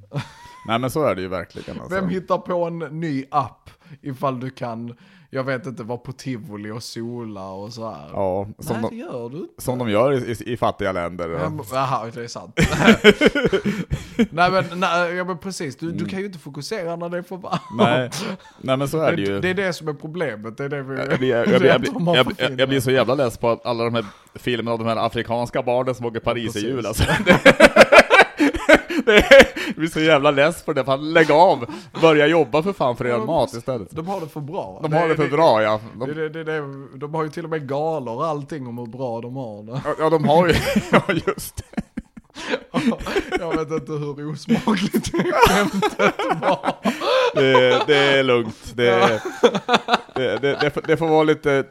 Speaker 1: Nej men så är det ju verkligen. Alltså.
Speaker 2: Vem hittar på en ny app ifall du kan, jag vet inte, vara på tivoli och sola och så här?
Speaker 1: Ja, som,
Speaker 2: Nej, det
Speaker 1: de,
Speaker 2: gör du inte.
Speaker 1: som de gör i, i, i fattiga länder.
Speaker 2: Ja, Jaha, det är sant. nej men, nej, ja, men precis, du, du kan ju inte fokusera när det är för varmt.
Speaker 1: nej, nej men så är det
Speaker 2: det,
Speaker 1: ju.
Speaker 2: det är det som är problemet, det är det vi...
Speaker 1: Jag blir, jag, blir, jag, jag, jag, så jävla less på alla de här filmerna av de här afrikanska barnen som åker Paris i
Speaker 2: Precis.
Speaker 1: jul alltså. Det, det, blir så jävla less på det, fan lägg av! Börja jobba för fan för er mat istället.
Speaker 2: De har det för bra.
Speaker 1: De har det för bra ja.
Speaker 2: Det,
Speaker 1: De,
Speaker 2: det, det, det, de har ju till och med galor och allting om hur bra de har det.
Speaker 1: ja de har ju, ja just det.
Speaker 2: Jag vet inte hur osmakligt det skämtet var.
Speaker 1: det. Det är lugnt. Det, det, det, det, får- det får vara lite,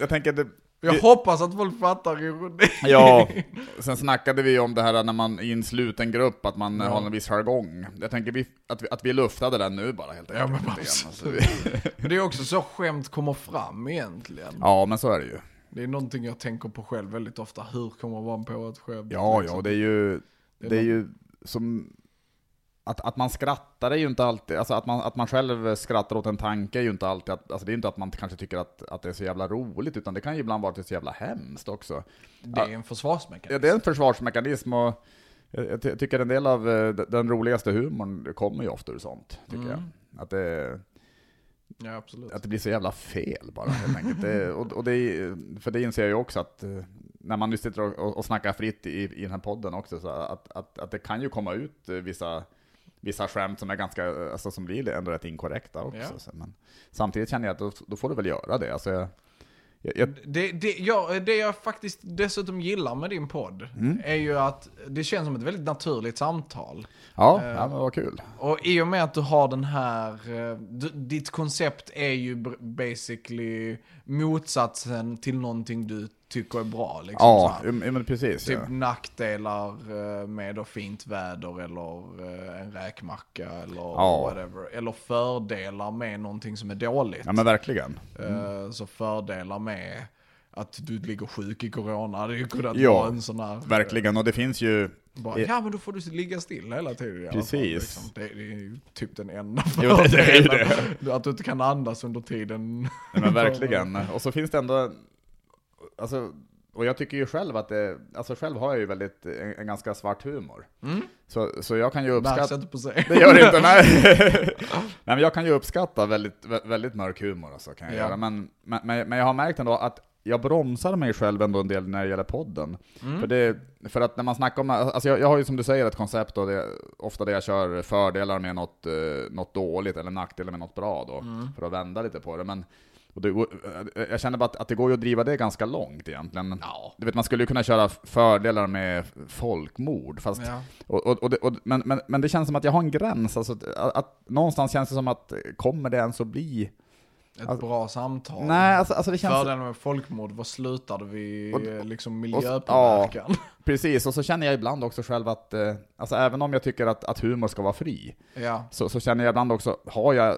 Speaker 1: jag tänker det,
Speaker 2: Jag hoppas att folk fattar ironi.
Speaker 1: Ja, sen snackade vi om det här när man i en sluten grupp, att man
Speaker 2: Ja.
Speaker 1: har en viss jargong. Jag tänker vi, att, vi, att vi luftade den nu bara helt
Speaker 2: Ja,
Speaker 1: enkelt.
Speaker 2: men
Speaker 1: grann.
Speaker 2: absolut.
Speaker 1: Alltså, vi-
Speaker 2: Men det är också så skämt kommer fram egentligen.
Speaker 1: ja, men så är det ju.
Speaker 2: Det är någonting jag tänker på själv väldigt ofta. Hur kommer man på ett skämt?
Speaker 1: Ja,
Speaker 2: liksom?
Speaker 1: ja, det är ju,
Speaker 2: Det är
Speaker 1: det är ju som, att, att man skrattar är ju inte alltid, alltså att man, att man själv skrattar åt en tanke är ju inte alltid, att, alltså det är ju inte att man kanske tycker att, att det är så jävla roligt, utan det kan ju ibland vara så jävla hemskt också.
Speaker 2: Det är en försvarsmekanism.
Speaker 1: Ja, det är en försvarsmekanism och jag, jag ty- tycker en del av eh, den roligaste humorn kommer ju ofta ur sånt, tycker
Speaker 2: Mm.
Speaker 1: jag. Att det,
Speaker 2: Ja,
Speaker 1: att det blir så jävla fel bara helt enkelt. Det, och, och det, för det inser jag ju också att eh, när man nu sitter och, och, och snackar fritt i, i den här podden också, så att, att, att det kan ju komma ut eh, vissa, vissa skämt som är ganska, eh, alltså som blir ändå rätt inkorrekta också.
Speaker 2: Ja.
Speaker 1: Så, men samtidigt känner jag att då, då får du väl göra det. Alltså jag, jag, jag,
Speaker 2: Det, det, ja, det jag faktiskt dessutom gillar med din podd
Speaker 1: Mm.
Speaker 2: är ju att det känns som ett väldigt naturligt samtal.
Speaker 1: ja,
Speaker 2: Eh.
Speaker 1: ja, men vad kul.
Speaker 2: Och i och med att du har den här, eh, du, ditt koncept är ju basically motsatsen till någonting du tycker är bra. Liksom,
Speaker 1: Ja, men precis.
Speaker 2: Typ
Speaker 1: ja.
Speaker 2: nackdelar eh, med då fint väder eller eh, en räkmacka eller
Speaker 1: Ja.
Speaker 2: whatever. Eller fördelar med någonting som är dåligt.
Speaker 1: ja, men verkligen.
Speaker 2: Eh, Så fördelar med att du ligger sjuk i corona, det är ju kunnat
Speaker 1: Ja,
Speaker 2: vara en sån här...
Speaker 1: Verkligen, och det finns ju...
Speaker 2: Bara, ja men då får du ligga still hela tiden
Speaker 1: Precis.
Speaker 2: Fall, liksom. det, det är ju typ den enda
Speaker 1: Jo, det är ju
Speaker 2: fördelen. Att du inte kan andas under tiden.
Speaker 1: Nej, men verkligen. Och så finns det ändå, alltså, och jag tycker ju själv att det, alltså själv har jag ju väldigt, en, en ganska svart humor.
Speaker 2: Mm.
Speaker 1: Så, så jag kan ju uppskatta,
Speaker 2: inte på sig.
Speaker 1: det gör det inte, nej. nej men jag kan ju uppskatta väldigt, vä- väldigt mörk humor alltså, kan jag
Speaker 2: Ja.
Speaker 1: göra. Men, men, men jag har märkt ändå att jag bromsar mig själv ändå en del när det gäller podden.
Speaker 2: Mm.
Speaker 1: För, det, för att när man snackar om, alltså jag, jag har ju som du säger ett koncept och det, ofta där jag kör fördelar med något, eh, något dåligt eller nackdelar med något bra då,
Speaker 2: Mm.
Speaker 1: för att vända lite på det. Men och det, eh, jag känner bara att, att det går ju att driva det ganska långt egentligen.
Speaker 2: Ja.
Speaker 1: Du vet, man skulle ju kunna köra fördelar med folkmord, fast
Speaker 2: Ja.
Speaker 1: och, och, och, och men, men, men det känns som att jag har en gräns, alltså att, att någonstans känns det som att kommer det ens att bli...
Speaker 2: Ett
Speaker 1: Alltså-
Speaker 2: bra samtal.
Speaker 1: Nej, alltså, alltså det känns...
Speaker 2: Fördelen med folkmord, vad slutade vi
Speaker 1: Och-
Speaker 2: eh, liksom
Speaker 1: och-
Speaker 2: miljöpåverkan?
Speaker 1: Precis, och så känner jag ibland också själv att, eh, alltså även om jag tycker att, att humor ska vara fri,
Speaker 2: Ja,
Speaker 1: så, så känner jag ibland också, har jag,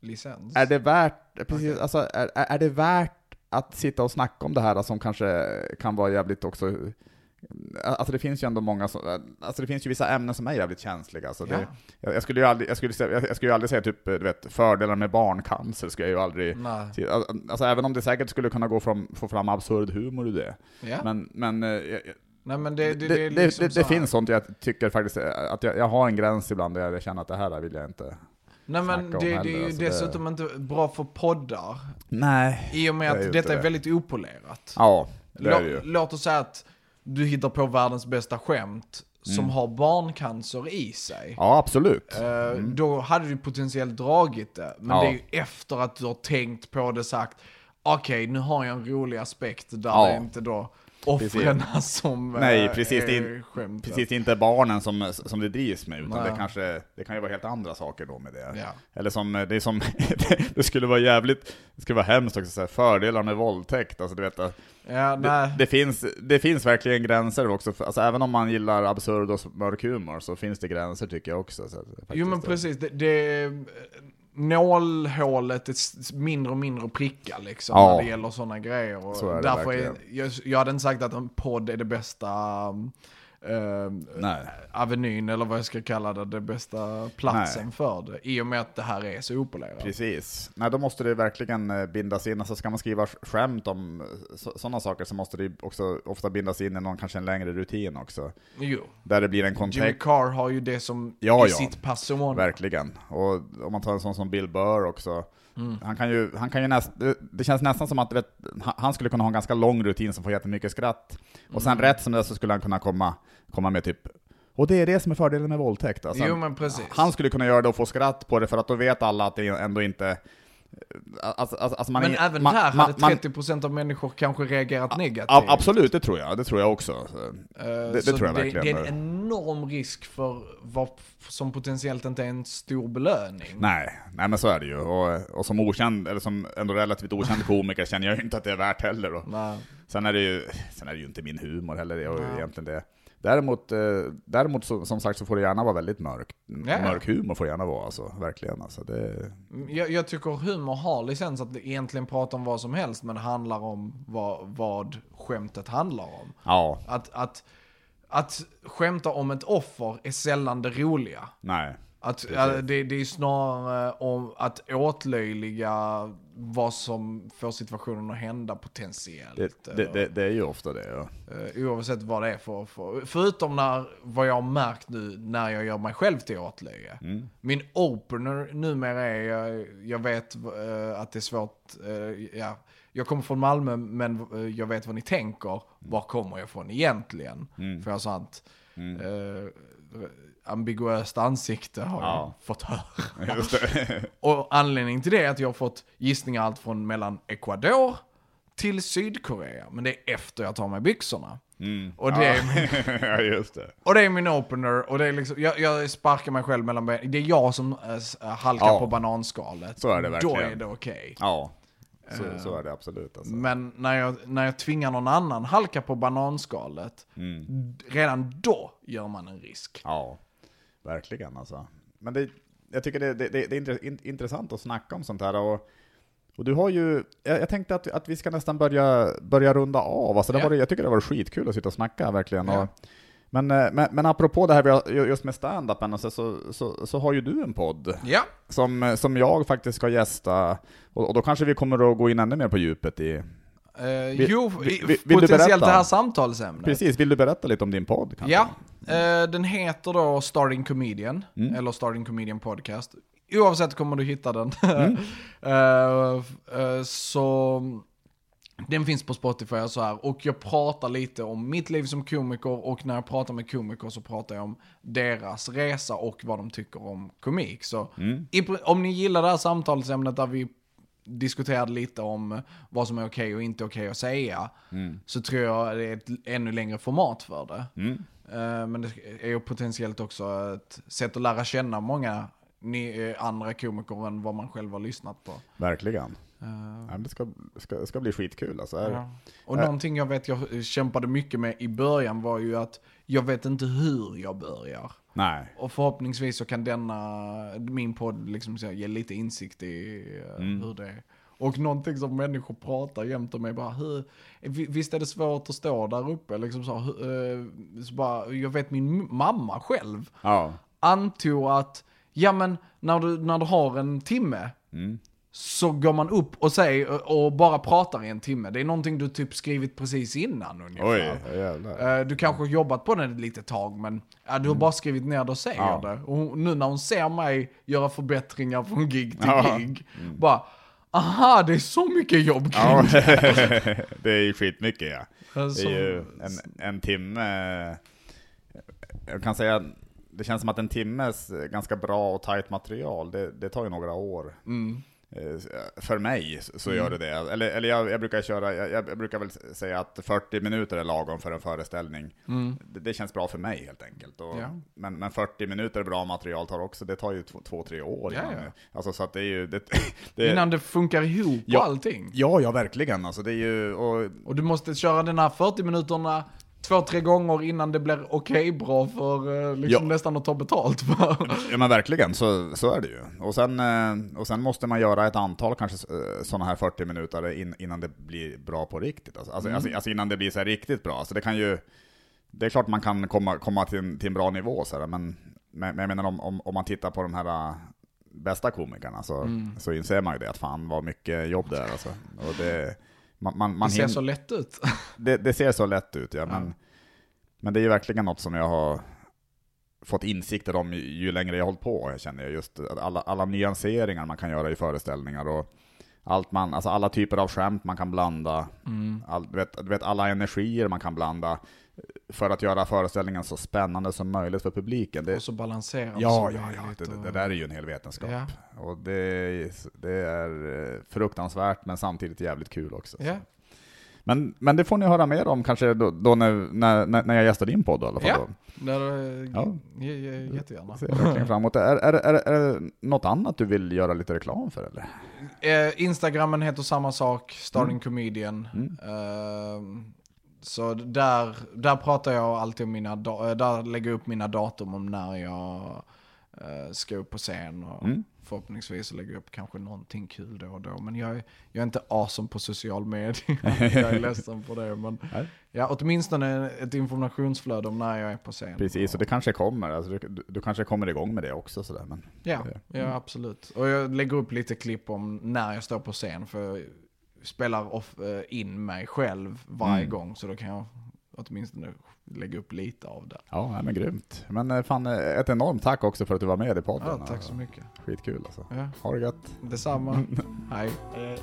Speaker 2: licens.
Speaker 1: är det värt, precis,
Speaker 2: Okej.
Speaker 1: alltså, är, är det värt att sitta och snacka om det här som kanske kan vara jävligt också, alltså det finns ju ändå många som, alltså det finns ju vissa ämnen som är jävligt känsliga, så det,
Speaker 2: Ja.
Speaker 1: Jag, jag skulle ju aldrig, jag skulle, jag, skulle ju aldrig säga typ, du vet, fördelar med barncancer skulle jag ju aldrig
Speaker 2: Nej.
Speaker 1: Alltså även om det säkert skulle kunna gå från, få fram absurd humor ur det.
Speaker 2: Ja.
Speaker 1: Men, men eh, jag-
Speaker 2: Nej men det,
Speaker 1: det,
Speaker 2: det,
Speaker 1: det,
Speaker 2: det,
Speaker 1: det,
Speaker 2: liksom
Speaker 1: det,
Speaker 2: så här-
Speaker 1: finns sånt jag tycker faktiskt, att jag, jag har en gräns ibland där jag känner att det här vill jag inte.
Speaker 2: Nej men det, det är ju
Speaker 1: alltså det-
Speaker 2: dessutom inte bra för poddar.
Speaker 1: Nej.
Speaker 2: I och med
Speaker 1: Det
Speaker 2: att detta
Speaker 1: inte
Speaker 2: är
Speaker 1: det.
Speaker 2: väldigt opolerat.
Speaker 1: Ja, det är det ju.
Speaker 2: Låt oss säga att du hittar på världens bästa skämt som
Speaker 1: Mm.
Speaker 2: har barncancer i sig.
Speaker 1: Ja, absolut.
Speaker 2: Eh,
Speaker 1: Mm.
Speaker 2: Då hade du potentiellt dragit det. Men
Speaker 1: Ja.
Speaker 2: det är ju efter att du har tänkt på det sagt, okej nu har jag en rolig aspekt där
Speaker 1: Ja.
Speaker 2: det inte då offren som eh,
Speaker 1: Nej, precis, det är
Speaker 2: är skämtet.
Speaker 1: Precis, inte barnen som, som det drivs med, utan
Speaker 2: Nej.
Speaker 1: det kanske, det kan ju vara helt andra saker då med det.
Speaker 2: Ja.
Speaker 1: Eller som, det är som, det skulle vara jävligt, det skulle vara hemskt också, så här, fördelar med våldtäkt, alltså du vet, det,
Speaker 2: Ja, nej.
Speaker 1: det, finns, det finns verkligen gränser också, alltså även om man gillar absurd och mörk humor så finns det gränser tycker jag också. Så, det
Speaker 2: Jo men
Speaker 1: faktiskt-
Speaker 2: precis, det, det nålhålet är mindre och mindre att pricka liksom
Speaker 1: Ja.
Speaker 2: när det gäller sådana grejer.
Speaker 1: Så är
Speaker 2: därför är, jag, jag hade inte sagt att en podd är det bästa eh, avenyn eller vad jag ska kalla det, det bästa platsen
Speaker 1: Nej.
Speaker 2: för det. I och med att det här är så opolerat.
Speaker 1: Precis. Nej, då måste det verkligen eh, bindas in, alltså ska man skriva sk- skämt om sådana saker så måste det också ofta bindas in i någon, kanske en längre rutin också.
Speaker 2: Jo.
Speaker 1: Där det blir en
Speaker 2: Jimmy
Speaker 1: kontext,
Speaker 2: Carr har ju det som
Speaker 1: Ja,
Speaker 2: i
Speaker 1: ja.
Speaker 2: sitt person.
Speaker 1: verkligen. Och om man tar en sån som Bill Burr också,
Speaker 2: Mm.
Speaker 1: han kan ju, han kan ju näst, det, känns nästan som att vet, han- skulle kunna ha en ganska lång rutin som får jättemycket skratt. Och sen
Speaker 2: Mm.
Speaker 1: rätt som det så skulle han kunna komma, komma med typ och det är det som är fördelen med våldtäkt. Alltså,
Speaker 2: Jo.
Speaker 1: Han skulle kunna göra det och få skratt på det för att då vet alla att det ändå inte... Alltså, alltså, alltså man
Speaker 2: men
Speaker 1: är-
Speaker 2: även
Speaker 1: man,
Speaker 2: här
Speaker 1: man,
Speaker 2: hade
Speaker 1: man,
Speaker 2: 30% av människor kanske reagerat negativt.
Speaker 1: a- Absolut, det tror jag. Det tror jag också. Så,
Speaker 2: Eh,
Speaker 1: det
Speaker 2: så
Speaker 1: tror jag
Speaker 2: det,
Speaker 1: verkligen.
Speaker 2: Det är en enorm risk för vad som potentiellt inte är en stor belöning.
Speaker 1: Nej, nej men så är det ju. Och, och som okänd, eller som ändå relativt okänd komiker känner jag ju inte att det är värt heller.
Speaker 2: Nej.
Speaker 1: Sen är det ju, sen är det ju inte min humor heller, det är ju egentligen det. Däremot, eh, däremot så, som sagt så får det gärna vara väldigt mörk.
Speaker 2: Ja.
Speaker 1: Mörk humor får det gärna vara alltså, verkligen. Alltså, det,
Speaker 2: Jag, jag tycker humor har licens att egentligen prata om vad som helst, men handlar om vad, vad skämtet handlar om.
Speaker 1: ja,
Speaker 2: Att, att att skämta om ett offer är sällan det roliga.
Speaker 1: Nej.
Speaker 2: Att, ja, det, det är snarare om att åtlöjliga vad som får situationen att hända potentiellt.
Speaker 1: Det, det, det, det är ju ofta det. Ja.
Speaker 2: Eh, oavsett vad det är för, för Förutom när, vad jag har märkt nu när jag gör mig själv till åtlöje.
Speaker 1: Mm.
Speaker 2: Min opener numera är, jag, jag vet eh, att det är svårt, eh, ja. Jag kommer från Malmö men jag vet vad ni tänker. Var kommer jag ifrån egentligen?
Speaker 1: Mm.
Speaker 2: För jag sånt eh, ambiguöst ansikte har
Speaker 1: Ja.
Speaker 2: jag fått höra. Och anledningen till det är att jag har fått gissningar allt från mellan Ecuador till Sydkorea. Men det är efter jag tar med byxorna.
Speaker 1: Mm.
Speaker 2: Och det är
Speaker 1: ja, just det.
Speaker 2: Och det är min opener och det är liksom, jag, jag sparkar mig själv mellan benen. Det är jag som äh, halkar
Speaker 1: Ja.
Speaker 2: på bananskalet.
Speaker 1: Så är det verkligen.
Speaker 2: Då är det okej.
Speaker 1: Ja, så, så är det absolut. Alltså.
Speaker 2: Men när jag, när jag tvingar någon annan halka på bananskalet,
Speaker 1: Mm.
Speaker 2: redan då gör man en risk.
Speaker 1: Ja, verkligen alltså. Men det, jag tycker det, det, det är intre- in- intressant att snacka om sånt här. Och, och du har ju, jag, jag tänkte att, att vi ska nästan börja, börja runda av. Alltså det
Speaker 2: Ja.
Speaker 1: var, jag tycker det var skitkul att sitta och snacka verkligen.
Speaker 2: Ja.
Speaker 1: Och, men, eh, men, men apropå det här just med stand-upen, alltså, så, så, så har ju du en podd
Speaker 2: Ja,
Speaker 1: som, som jag faktiskt ska gästa. Och, och då kanske vi kommer att gå in ännu mer på djupet i...
Speaker 2: eh,
Speaker 1: Vill-
Speaker 2: jo,
Speaker 1: vill- vill
Speaker 2: potentiellt det här samtalsämnet.
Speaker 1: Precis, vill du berätta lite om din podd? Kanske?
Speaker 2: Ja, eh, den heter då Starting Comedian,
Speaker 1: Mm.
Speaker 2: eller Starting Comedian Podcast. Oavsett kommer du hitta den.
Speaker 1: Mm.
Speaker 2: Eh, eh, så den finns på Spotify och så här. Och jag pratar lite om mitt liv som komiker och när jag pratar med komiker så pratar jag om deras resa och vad de tycker om komik. Så
Speaker 1: Mm.
Speaker 2: i, om ni gillar det här samtalsämnet där vi diskuterade lite om vad som är okej och inte okej att säga,
Speaker 1: Mm.
Speaker 2: så tror jag det är ett ännu längre format för det.
Speaker 1: Mm.
Speaker 2: Eh, Men det är ju potentiellt också ett sätt att lära känna många eh, andra komiker än vad man själv har lyssnat på.
Speaker 1: Verkligen. Men det ska, ska, ska bli skitkul alltså.
Speaker 2: ja. Och
Speaker 1: Eh.
Speaker 2: någonting jag vet jag kämpade mycket med i början var ju att jag vet inte hur jag börjar.
Speaker 1: Nej.
Speaker 2: Och förhoppningsvis så kan denna, min podd liksom ge lite insikt i eh,
Speaker 1: Mm.
Speaker 2: hur det är. Och någonting som människor pratar jämt om är bara, hur, vi- visst är det svårt att stå där uppe liksom så, hur, eh, så bara, jag vet min mamma själv
Speaker 1: Ja.
Speaker 2: antog att, ja men när du, när du har en timme
Speaker 1: Mm.
Speaker 2: Så går man upp och säger och bara pratar i en timme. Det är någonting du typ skrivit precis innan ungefär.
Speaker 1: Oj, jävlar.
Speaker 2: Eh, Du kanske har jobbat på den ett litet tag men du har bara skrivit ner det och säger
Speaker 1: Ja.
Speaker 2: det. Och nu när hon ser mig göra förbättringar från gig till
Speaker 1: Ja. Mm.
Speaker 2: gig, bara aha det är så mycket jobb kring
Speaker 1: Ja,
Speaker 2: det.
Speaker 1: det är ju skitmycket ja. Det är ju en, en timme, jag kan säga, det känns som att en timmes ganska bra och tajt material, det, det tar ju några år.
Speaker 2: mm,
Speaker 1: För mig så gör det det. Eller, eller jag, jag brukar köra, jag, jag brukar väl säga att 40 minuter är lagom för en föreställning.
Speaker 2: mm,
Speaker 1: Det, det känns bra för mig helt enkelt. Och,
Speaker 2: Ja.
Speaker 1: men, men 40 minuter bra material tar också, det tar ju två, två tre år
Speaker 2: Ja, ja.
Speaker 1: Alltså så att det är ju... Det, det,
Speaker 2: Innan det funkar ihop
Speaker 1: Ja.
Speaker 2: allting.
Speaker 1: Ja, ja verkligen. Alltså det är ju, och,
Speaker 2: Och du måste köra den här 40 minuterna två, tre gånger innan det blir okej bra för eh, liksom
Speaker 1: Ja.
Speaker 2: nästan att ta betalt för.
Speaker 1: ja men verkligen, så, så är det ju. Och sen, eh, och sen måste man göra ett antal kanske sådana här 40 minuter in, innan det blir bra på riktigt. Alltså, alltså, alltså, alltså innan det blir så riktigt bra. Alltså det kan ju, det är klart man kan komma, komma till, en, till en bra nivå så här, men, men jag menar om, om, om man tittar på de här bästa komikerna så, så inser man ju det att fan vad mycket jobb det är alltså. Och det, man, man, man
Speaker 2: Det ser
Speaker 1: hin-
Speaker 2: så lätt ut.
Speaker 1: det, det ser så lätt ut, ja, men, men det är ju verkligen något som jag har fått insikter om ju, ju längre jag har hållit på, jag känner jag. Just alla, alla nyanseringar man kan göra i föreställningar och allt man, alltså alla typer av skämt man kan blanda,
Speaker 2: Mm.
Speaker 1: all, du, vet, du vet alla energier man kan blanda för att göra föreställningen så spännande som möjligt för publiken. Det,
Speaker 2: Och så balanserat
Speaker 1: ja, ja, ja, det,
Speaker 2: och-
Speaker 1: det där är ju en hel vetenskap.
Speaker 2: Ja.
Speaker 1: Och det, är- det är eh, fruktansvärt men samtidigt jävligt kul också.
Speaker 2: Ja.
Speaker 1: Men, men det får ni höra mer om kanske då, då när, när, när när jag gästar din podd i alla fall.
Speaker 2: Ja.
Speaker 1: Då.
Speaker 2: Där, eh,
Speaker 1: Ja.
Speaker 2: jättegärna.
Speaker 1: Ser verkligen fram emot det. Är, är, är, är det något annat du vill göra lite reklam för eller?
Speaker 2: Eh, Instagrammen heter samma sak, Starting
Speaker 1: Mm.
Speaker 2: Comedian.
Speaker 1: Mm.
Speaker 2: Eh, så där, där pratar jag alltid om mina, eh, där lägger jag upp mina datum om när jag eh, ska upp på scen och
Speaker 1: Mm.
Speaker 2: förhoppningsvis lägga upp kanske någonting kul då och då. Men jag är, jag är inte awesome på social media. jag är ledsen på det. Men
Speaker 1: Nej.
Speaker 2: ja, åtminstone ett informationsflöde om när jag är på scen.
Speaker 1: Precis, och det kanske kommer. Alltså, du, du, kanske kommer igång med det också. Sådär, men,
Speaker 2: Ja, ja, absolut. Och jag lägger upp lite klipp om när jag står på scen. För jag spelar off, eh, in mig själv varje
Speaker 1: Mm.
Speaker 2: gång. Så då kan jag åtminstone lägga upp lite av det.
Speaker 1: Ja, men grymt. Men eh, fan, eh, ett enormt tack också för att du var med i podden.
Speaker 2: Ja, tack så mycket.
Speaker 1: Skitkul alltså.
Speaker 2: Ja,
Speaker 1: Ha det gött.
Speaker 2: detsamma. Hej.
Speaker 1: Hej.